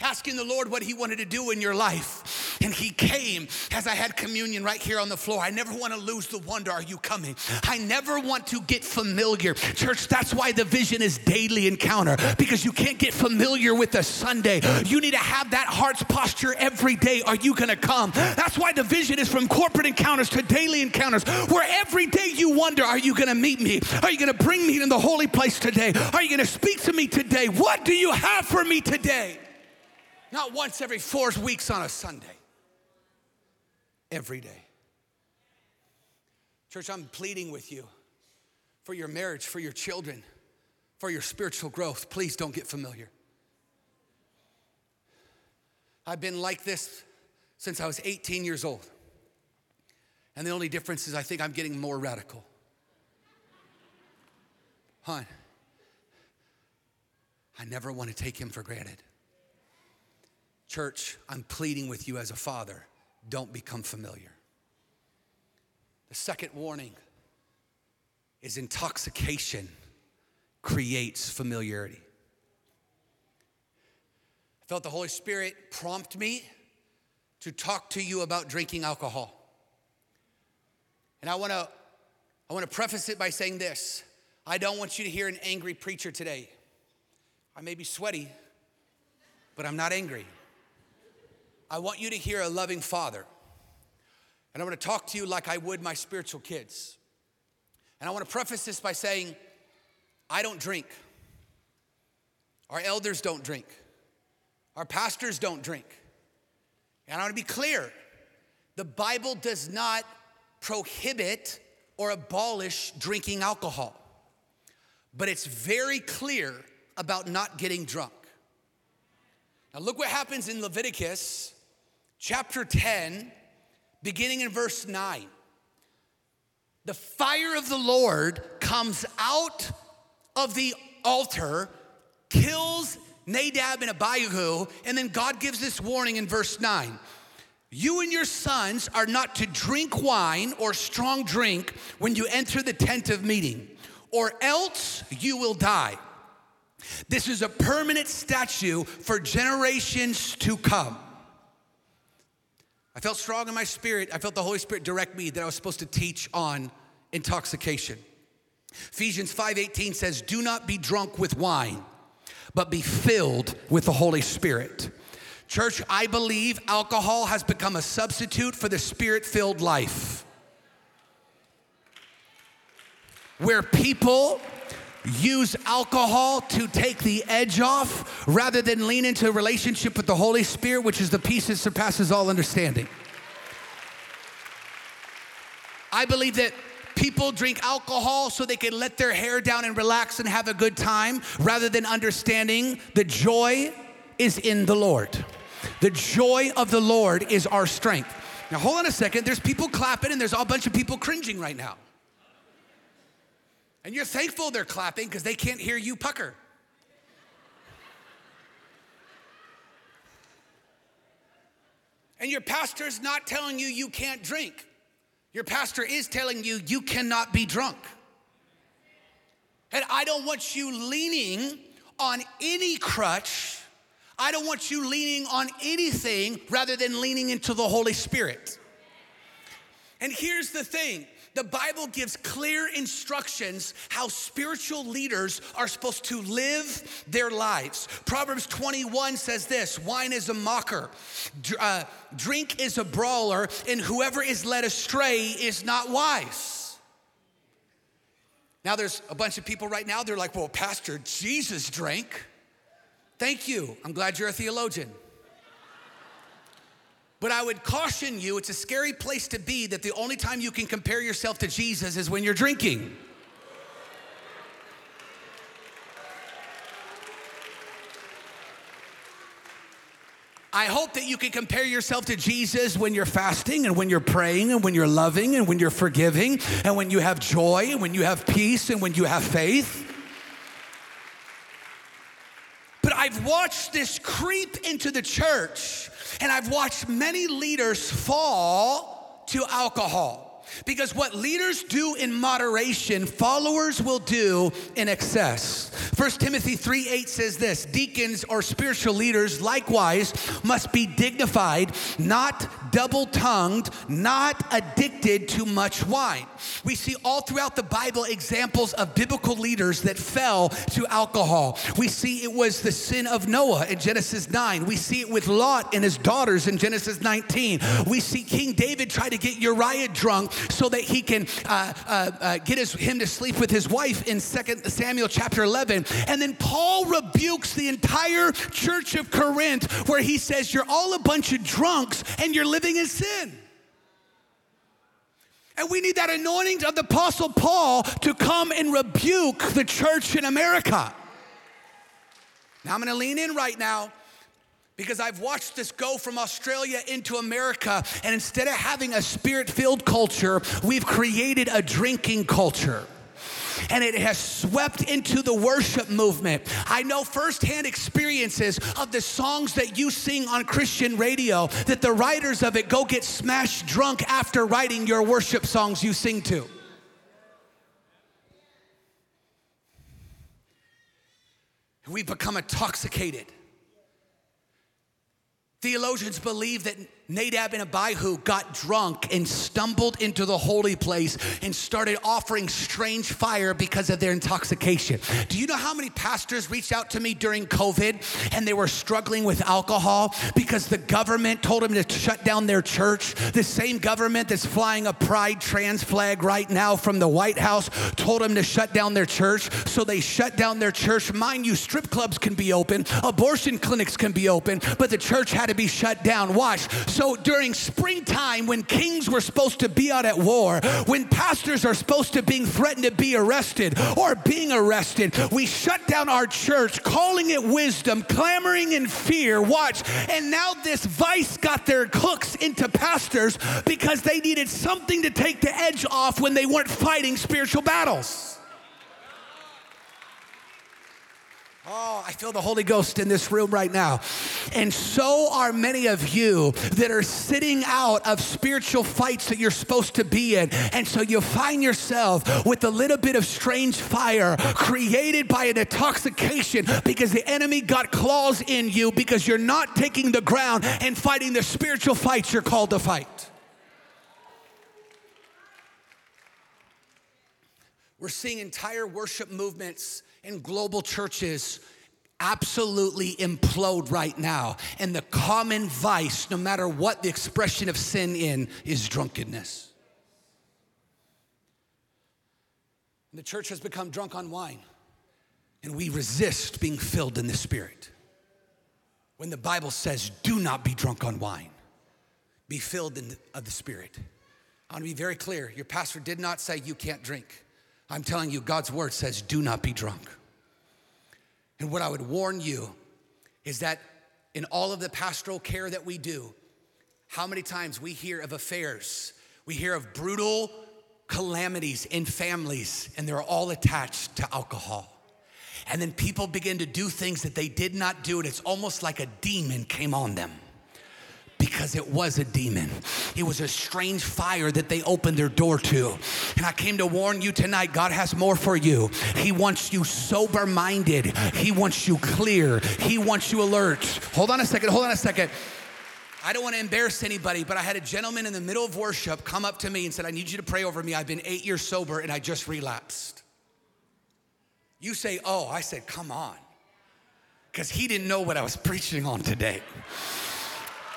[SPEAKER 2] asking the Lord what He wanted to do in your life. And He came as I had communion right here on the floor. I never want to lose the wonder are you coming? I never want to get familiar. Church, that's why the vision is daily encounter because you can't get familiar with a Sunday. You need to have that heart's posture every day. Are you going to come? That's why the vision is from corporate encounters to daily encounters, where every day you wonder, are you going to meet me? Are you going to bring me in the holy place today? Are you going to speak to me today? What do you have for me today? Not once every four weeks on a Sunday. Every day. Church, I'm pleading with you for your marriage, for your children, for your spiritual growth. Please don't get familiar. I've been like this since I was 18 years old. And the only difference is I think I'm getting more radical. Hon, I never want to take him for granted. Church, I'm pleading with you as a father don't become familiar. The second warning is intoxication creates familiarity. I felt the Holy Spirit prompt me to talk to you about drinking alcohol. And I wanna, I wanna preface it by saying this I don't want you to hear an angry preacher today. I may be sweaty, but I'm not angry. I want you to hear a loving father. And I want to talk to you like I would my spiritual kids. And I want to preface this by saying, I don't drink. Our elders don't drink. Our pastors don't drink. And I want to be clear the Bible does not prohibit or abolish drinking alcohol, but it's very clear about not getting drunk. Now, look what happens in Leviticus chapter 10, beginning in verse 9. The fire of the Lord comes out of the altar, kills Nadab and Abihu, and then God gives this warning in verse 9. You and your sons are not to drink wine or strong drink when you enter the tent of meeting, or else you will die. This is a permanent statute for generations to come. I felt strong in my spirit. I felt the Holy Spirit direct me that I was supposed to teach on intoxication. Ephesians 5:18 says, "Do not be drunk with wine, but be filled with the Holy Spirit." Church, I believe alcohol has become a substitute for the spirit-filled life. Where people use alcohol to take the edge off rather than lean into a relationship with the Holy Spirit, which is the peace that surpasses all understanding. I believe that people drink alcohol so they can let their hair down and relax and have a good time rather than understanding the joy is in the Lord. The joy of the Lord is our strength. Now, hold on a second. There's people clapping and there's a bunch of people cringing right now. And you're thankful they're clapping because they can't hear you pucker. And your pastor's not telling you you can't drink. Your pastor is telling you you cannot be drunk. And I don't want you leaning on any crutch. I don't want you leaning on anything rather than leaning into the Holy Spirit. And here's the thing the Bible gives clear instructions how spiritual leaders are supposed to live their lives. Proverbs 21 says this wine is a mocker, uh, drink is a brawler, and whoever is led astray is not wise. Now, there's a bunch of people right now, they're like, well, Pastor, Jesus drank. Thank you. I'm glad you're a theologian. But I would caution you, it's a scary place to be that the only time you can compare yourself to Jesus is when you're drinking. I hope that you can compare yourself to Jesus when you're fasting and when you're praying and when you're loving and when you're forgiving and when you have joy and when you have peace and when you have faith. But I've watched this creep into the church and I've watched many leaders fall to alcohol. Because what leaders do in moderation, followers will do in excess. 1 Timothy 3 8 says this Deacons or spiritual leaders likewise must be dignified, not double tongued, not addicted to much wine. We see all throughout the Bible examples of biblical leaders that fell to alcohol. We see it was the sin of Noah in Genesis 9. We see it with Lot and his daughters in Genesis 19. We see King David try to get Uriah drunk so that he can uh, uh, uh, get his, him to sleep with his wife in 2 Samuel chapter 11. And then Paul rebukes the entire church of Corinth where he says, You're all a bunch of drunks and you're living in sin. And we need that anointing of the Apostle Paul to come and rebuke the church in America. Now, I'm gonna lean in right now because I've watched this go from Australia into America. And instead of having a spirit filled culture, we've created a drinking culture and it has swept into the worship movement. I know firsthand experiences of the songs that you sing on Christian radio that the writers of it go get smashed drunk after writing your worship songs you sing to. We've become intoxicated. Theologians believe that Nadab and Abihu got drunk and stumbled into the holy place and started offering strange fire because of their intoxication. Do you know how many pastors reached out to me during COVID and they were struggling with alcohol because the government told them to shut down their church? The same government that's flying a pride trans flag right now from the White House told them to shut down their church. So they shut down their church. Mind you, strip clubs can be open, abortion clinics can be open, but the church had to be shut down. Watch. So during springtime, when kings were supposed to be out at war, when pastors are supposed to being threatened to be arrested or being arrested, we shut down our church, calling it wisdom, clamoring in fear. Watch. And now this vice got their hooks into pastors because they needed something to take the edge off when they weren't fighting spiritual battles. Oh, I feel the Holy Ghost in this room right now. And so are many of you that are sitting out of spiritual fights that you're supposed to be in. And so you find yourself with a little bit of strange fire created by an intoxication because the enemy got claws in you because you're not taking the ground and fighting the spiritual fights you're called to fight. We're seeing entire worship movements in global churches absolutely implode right now. And the common vice, no matter what the expression of sin in, is drunkenness. And the church has become drunk on wine, and we resist being filled in the Spirit. When the Bible says, do not be drunk on wine, be filled in the, of the Spirit. I want to be very clear. Your pastor did not say you can't drink. I'm telling you, God's word says, do not be drunk. And what I would warn you is that in all of the pastoral care that we do, how many times we hear of affairs, we hear of brutal calamities in families, and they're all attached to alcohol. And then people begin to do things that they did not do, and it's almost like a demon came on them because it was a demon. It was a strange fire that they opened their door to. And I came to warn you tonight God has more for you. He wants you sober minded, He wants you clear, He wants you alert. Hold on a second, hold on a second. I don't want to embarrass anybody, but I had a gentleman in the middle of worship come up to me and said, I need you to pray over me. I've been eight years sober and I just relapsed. You say, Oh, I said, Come on. Because he didn't know what I was preaching on today.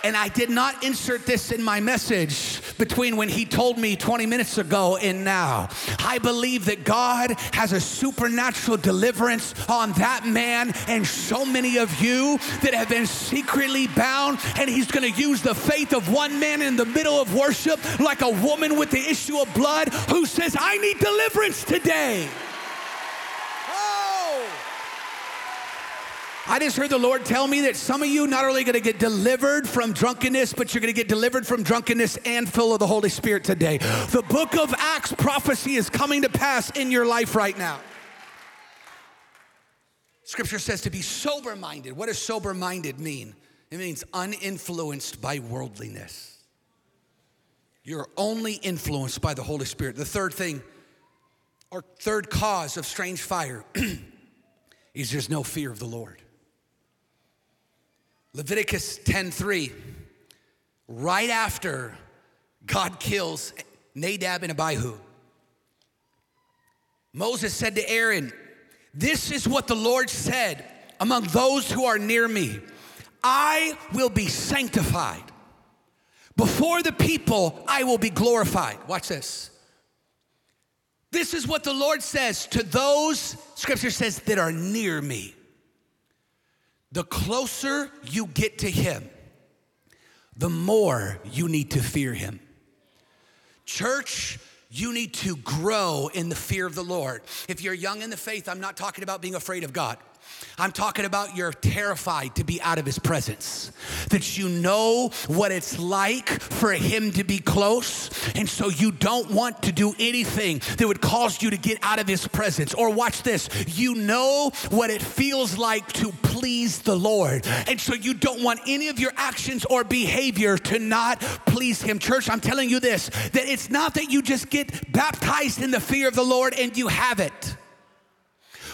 [SPEAKER 2] And I did not insert this in my message between when he told me 20 minutes ago and now. I believe that God has a supernatural deliverance on that man and so many of you that have been secretly bound. And he's going to use the faith of one man in the middle of worship, like a woman with the issue of blood who says, I need deliverance today. I just heard the Lord tell me that some of you not only going to get delivered from drunkenness, but you're going to get delivered from drunkenness and full of the Holy Spirit today. The book of Acts prophecy is coming to pass in your life right now. Scripture says to be sober minded. What does sober minded mean? It means uninfluenced by worldliness. You're only influenced by the Holy Spirit. The third thing, or third cause of strange fire, is there's no fear of the Lord. Leviticus 10:3, right after God kills Nadab and Abihu, Moses said to Aaron, This is what the Lord said among those who are near me I will be sanctified. Before the people, I will be glorified. Watch this. This is what the Lord says to those, scripture says, that are near me. The closer you get to Him, the more you need to fear Him. Church, you need to grow in the fear of the Lord. If you're young in the faith, I'm not talking about being afraid of God. I'm talking about you're terrified to be out of his presence. That you know what it's like for him to be close. And so you don't want to do anything that would cause you to get out of his presence. Or watch this you know what it feels like to please the Lord. And so you don't want any of your actions or behavior to not please him. Church, I'm telling you this that it's not that you just get baptized in the fear of the Lord and you have it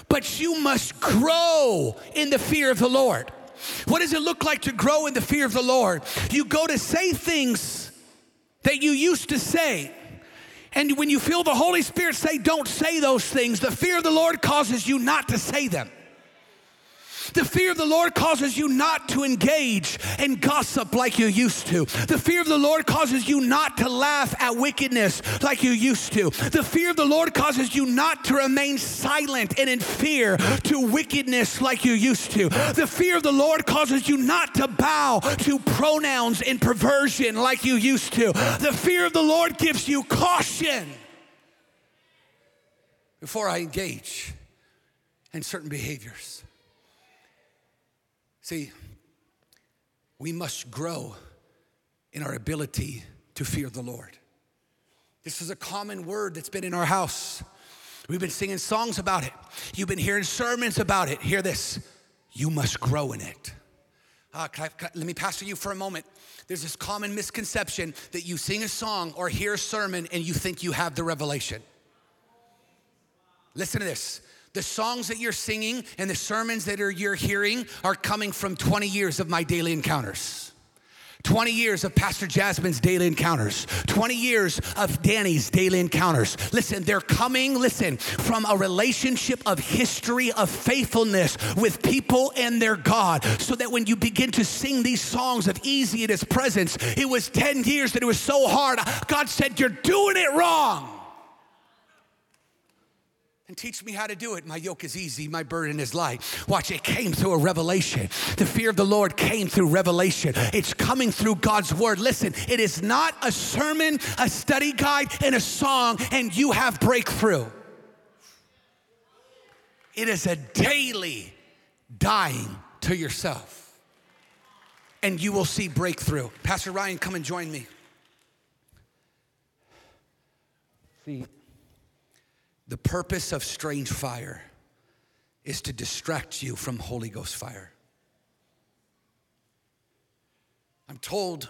[SPEAKER 2] but you must grow in the fear of the Lord. What does it look like to grow in the fear of the Lord? You go to say things that you used to say. And when you feel the Holy Spirit say, don't say those things, the fear of the Lord causes you not to say them. The fear of the Lord causes you not to engage in gossip like you used to. The fear of the Lord causes you not to laugh at wickedness like you used to. The fear of the Lord causes you not to remain silent and in fear to wickedness like you used to. The fear of the Lord causes you not to bow to pronouns and perversion like you used to. The fear of the Lord gives you caution before I engage in certain behaviors. See, we must grow in our ability to fear the Lord. This is a common word that's been in our house. We've been singing songs about it. You've been hearing sermons about it. Hear this you must grow in it. Uh, can I, can I, let me pastor you for a moment. There's this common misconception that you sing a song or hear a sermon and you think you have the revelation. Listen to this. The songs that you're singing and the sermons that are, you're hearing are coming from 20 years of my daily encounters. 20 years of Pastor Jasmine's daily encounters, 20 years of Danny's daily encounters. Listen, they're coming, listen, from a relationship of history of faithfulness with people and their God. So that when you begin to sing these songs of easy in His presence, it was 10 years that it was so hard. God said, You're doing it wrong and teach me how to do it. My yoke is easy, my burden is light. Watch, it came through a revelation. The fear of the Lord came through revelation. It's coming through God's word. Listen, it is not a sermon, a study guide, and a song, and you have breakthrough. It is a daily dying to yourself, and you will see breakthrough. Pastor Ryan, come and join me. See, the purpose of strange fire is to distract you from Holy Ghost fire. I'm told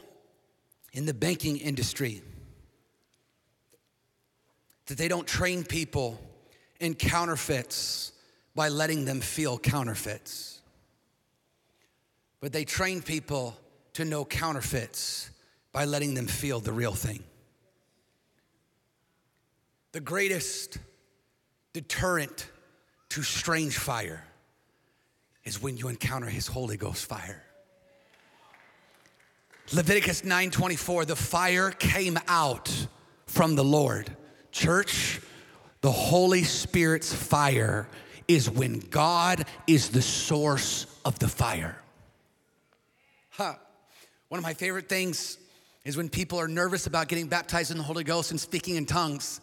[SPEAKER 2] in the banking industry that they don't train people in counterfeits by letting them feel counterfeits, but they train people to know counterfeits by letting them feel the real thing. The greatest deterrent to strange fire is when you encounter his Holy Ghost fire. Leviticus 9:24 the fire came out from the Lord. Church, the Holy Spirit's fire is when God is the source of the fire. Huh. One of my favorite things is when people are nervous about getting baptized in the Holy Ghost and speaking in tongues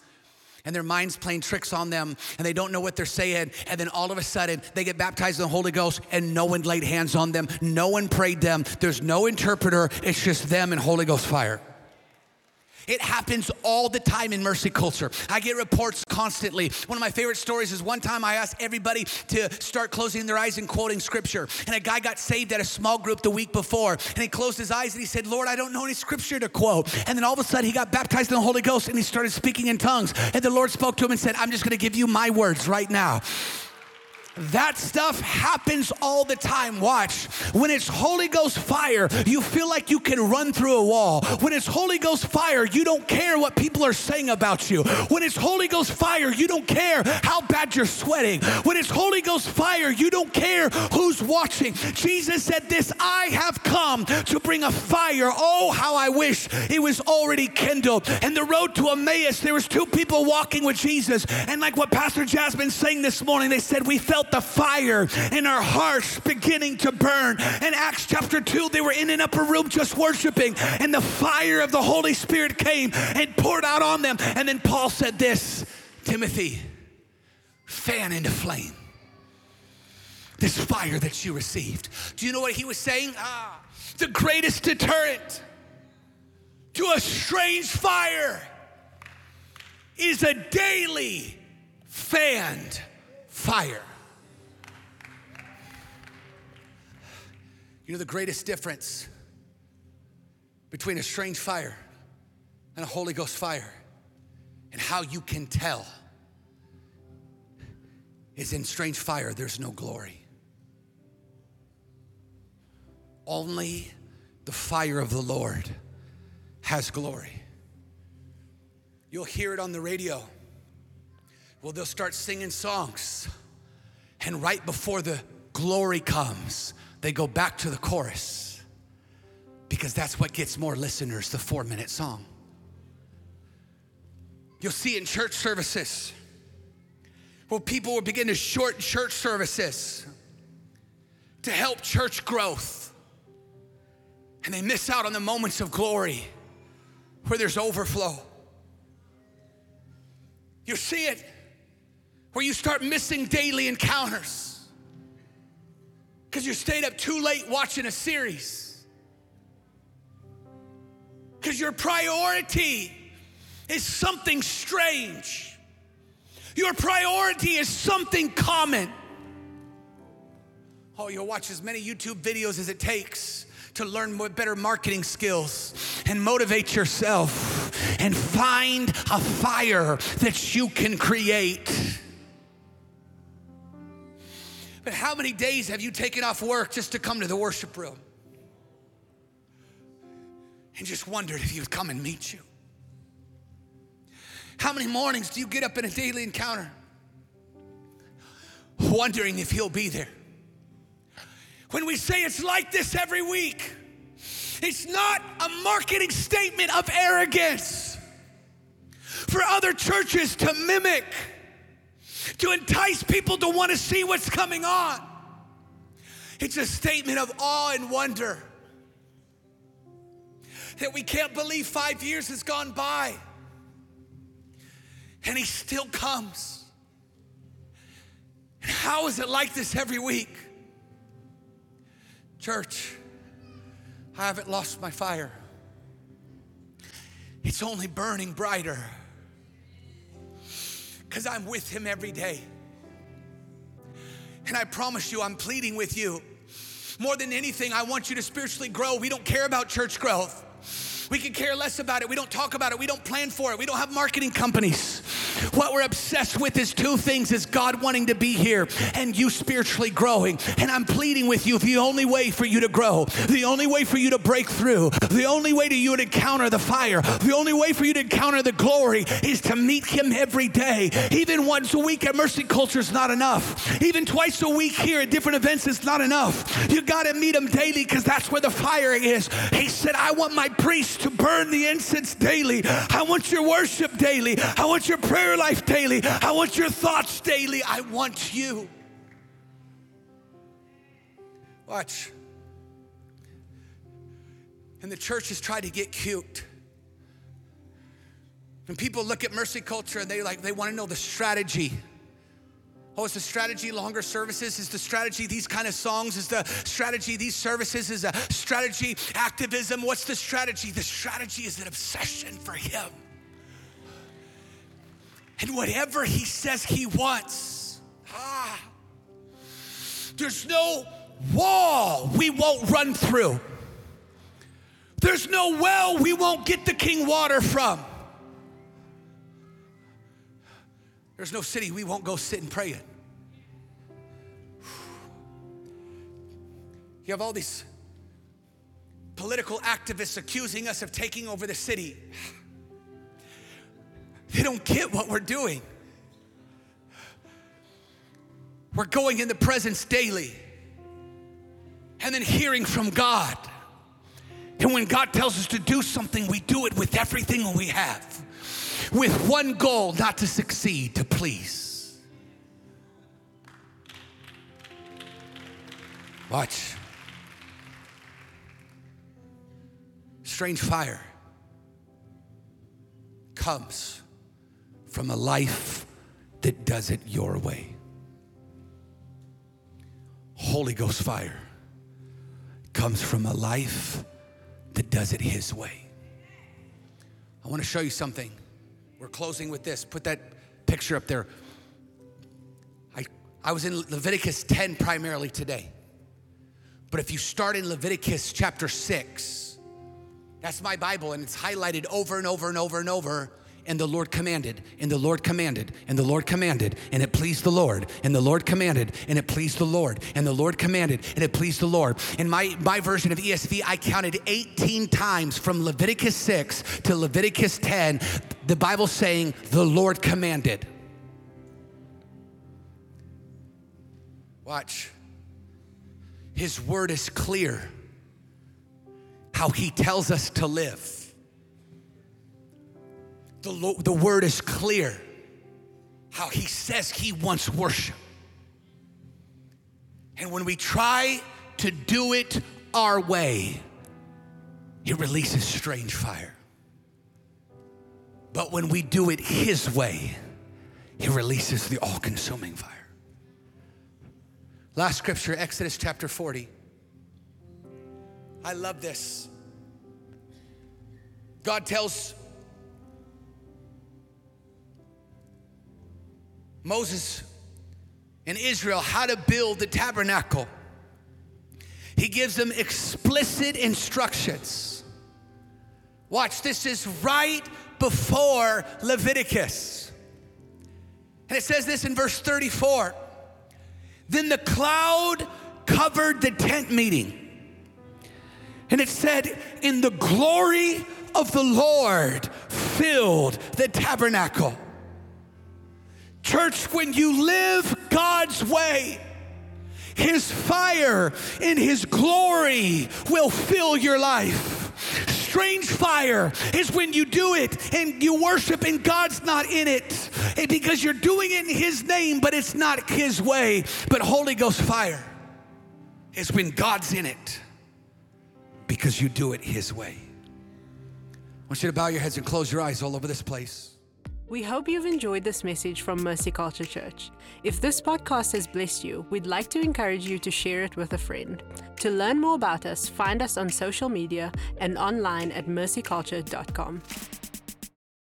[SPEAKER 2] and their mind's playing tricks on them and they don't know what they're saying. And then all of a sudden they get baptized in the Holy Ghost and no one laid hands on them. No one prayed them. There's no interpreter. It's just them and Holy Ghost fire. It happens all the time in mercy culture. I get reports constantly. One of my favorite stories is one time I asked everybody to start closing their eyes and quoting scripture. And a guy got saved at a small group the week before. And he closed his eyes and he said, Lord, I don't know any scripture to quote. And then all of a sudden he got baptized in the Holy Ghost and he started speaking in tongues. And the Lord spoke to him and said, I'm just going to give you my words right now. That stuff happens all the time. Watch. When it's Holy Ghost fire, you feel like you can run through a wall. When it's Holy Ghost fire, you don't care what people are saying about you. When it's Holy Ghost fire, you don't care how bad you're sweating. When it's Holy Ghost fire, you don't care who's watching. Jesus said this I have come to bring a fire. Oh, how I wish it was already kindled. And the road to Emmaus, there was two people walking with Jesus. And like what Pastor Jasmine saying this morning, they said, We felt felt the fire in our hearts beginning to burn. In Acts chapter 2, they were in an upper room just worshiping, and the fire of the Holy Spirit came and poured out on them. And then Paul said this Timothy, fan into flame this fire that you received. Do you know what he was saying? Ah, the greatest deterrent to a strange fire is a daily fanned fire. You know the greatest difference between a strange fire and a Holy Ghost fire, and how you can tell is in strange fire, there's no glory. Only the fire of the Lord has glory. You'll hear it on the radio. Well, they'll start singing songs, and right before the glory comes, they go back to the chorus because that's what gets more listeners, the four minute song. You'll see in church services where people will begin to shorten church services to help church growth. And they miss out on the moments of glory where there's overflow. You see it where you start missing daily encounters because you stayed up too late watching a series. Because your priority is something strange. Your priority is something common. Oh, you'll watch as many YouTube videos as it takes to learn better marketing skills and motivate yourself and find a fire that you can create. But how many days have you taken off work just to come to the worship room? And just wondered if he would come and meet you. How many mornings do you get up in a daily encounter wondering if he'll be there? When we say it's like this every week, it's not a marketing statement of arrogance for other churches to mimic to entice people to want to see what's coming on. It's a statement of awe and wonder that we can't believe five years has gone by and he still comes. How is it like this every week? Church, I haven't lost my fire. It's only burning brighter because I'm with him every day. And I promise you, I'm pleading with you. More than anything, I want you to spiritually grow. We don't care about church growth. We can care less about it. We don't talk about it. We don't plan for it. We don't have marketing companies. What we're obsessed with is two things is God wanting to be here and you spiritually growing. And I'm pleading with you, the only way for you to grow, the only way for you to break through, the only way to you to encounter the fire, the only way for you to encounter the glory is to meet him every day. Even once a week at Mercy Culture is not enough. Even twice a week here at different events is not enough. You got to meet him daily because that's where the fire is. He said, I want my priests to burn the incense daily. I want your worship daily. I want your prayer life daily. I want your thoughts daily. I want you. Watch. And the church has tried to get cute. And people look at mercy culture and they like they want to know the strategy Oh, is the strategy longer services? Is the strategy these kind of songs? Is the strategy these services? Is a strategy activism? What's the strategy? The strategy is an obsession for Him. And whatever He says He wants, ah, there's no wall we won't run through. There's no well we won't get the king water from. There's no city we won't go sit and pray in. You have all these political activists accusing us of taking over the city. They don't get what we're doing. We're going in the presence daily and then hearing from God. And when God tells us to do something, we do it with everything we have, with one goal not to succeed, to please. Watch. Strange fire comes from a life that does it your way. Holy Ghost fire comes from a life that does it His way. I want to show you something. We're closing with this. Put that picture up there. I, I was in Leviticus 10 primarily today. But if you start in Leviticus chapter 6, that's my Bible, and it's highlighted over and over and over and over and the Lord commanded, and the Lord commanded, and the Lord commanded, and it pleased the Lord, and the Lord commanded, and it pleased the Lord, and the Lord commanded, and it pleased the Lord. In my, my version of ESV, I counted 18 times from Leviticus 6 to Leviticus 10, the Bible saying, the Lord commanded. Watch. His word is clear how he tells us to live the, the word is clear how he says he wants worship. And when we try to do it our way, it releases strange fire. But when we do it his way, he releases the all consuming fire. Last scripture, Exodus chapter 40. I love this. God tells Moses and Israel how to build the tabernacle. He gives them explicit instructions. Watch, this is right before Leviticus. And it says this in verse 34 Then the cloud covered the tent meeting. And it said, In the glory of the Lord filled the tabernacle. Church, when you live God's way, His fire in His glory will fill your life. Strange fire is when you do it and you worship and God's not in it and because you're doing it in His name, but it's not His way. But Holy Ghost fire is when God's in it because you do it His way. I want you to bow your heads and close your eyes all over this place.
[SPEAKER 1] We hope you've enjoyed this message from Mercy Culture Church. If this podcast has blessed you, we'd like to encourage you to share it with a friend. To learn more about us, find us on social media and online at mercyculture.com.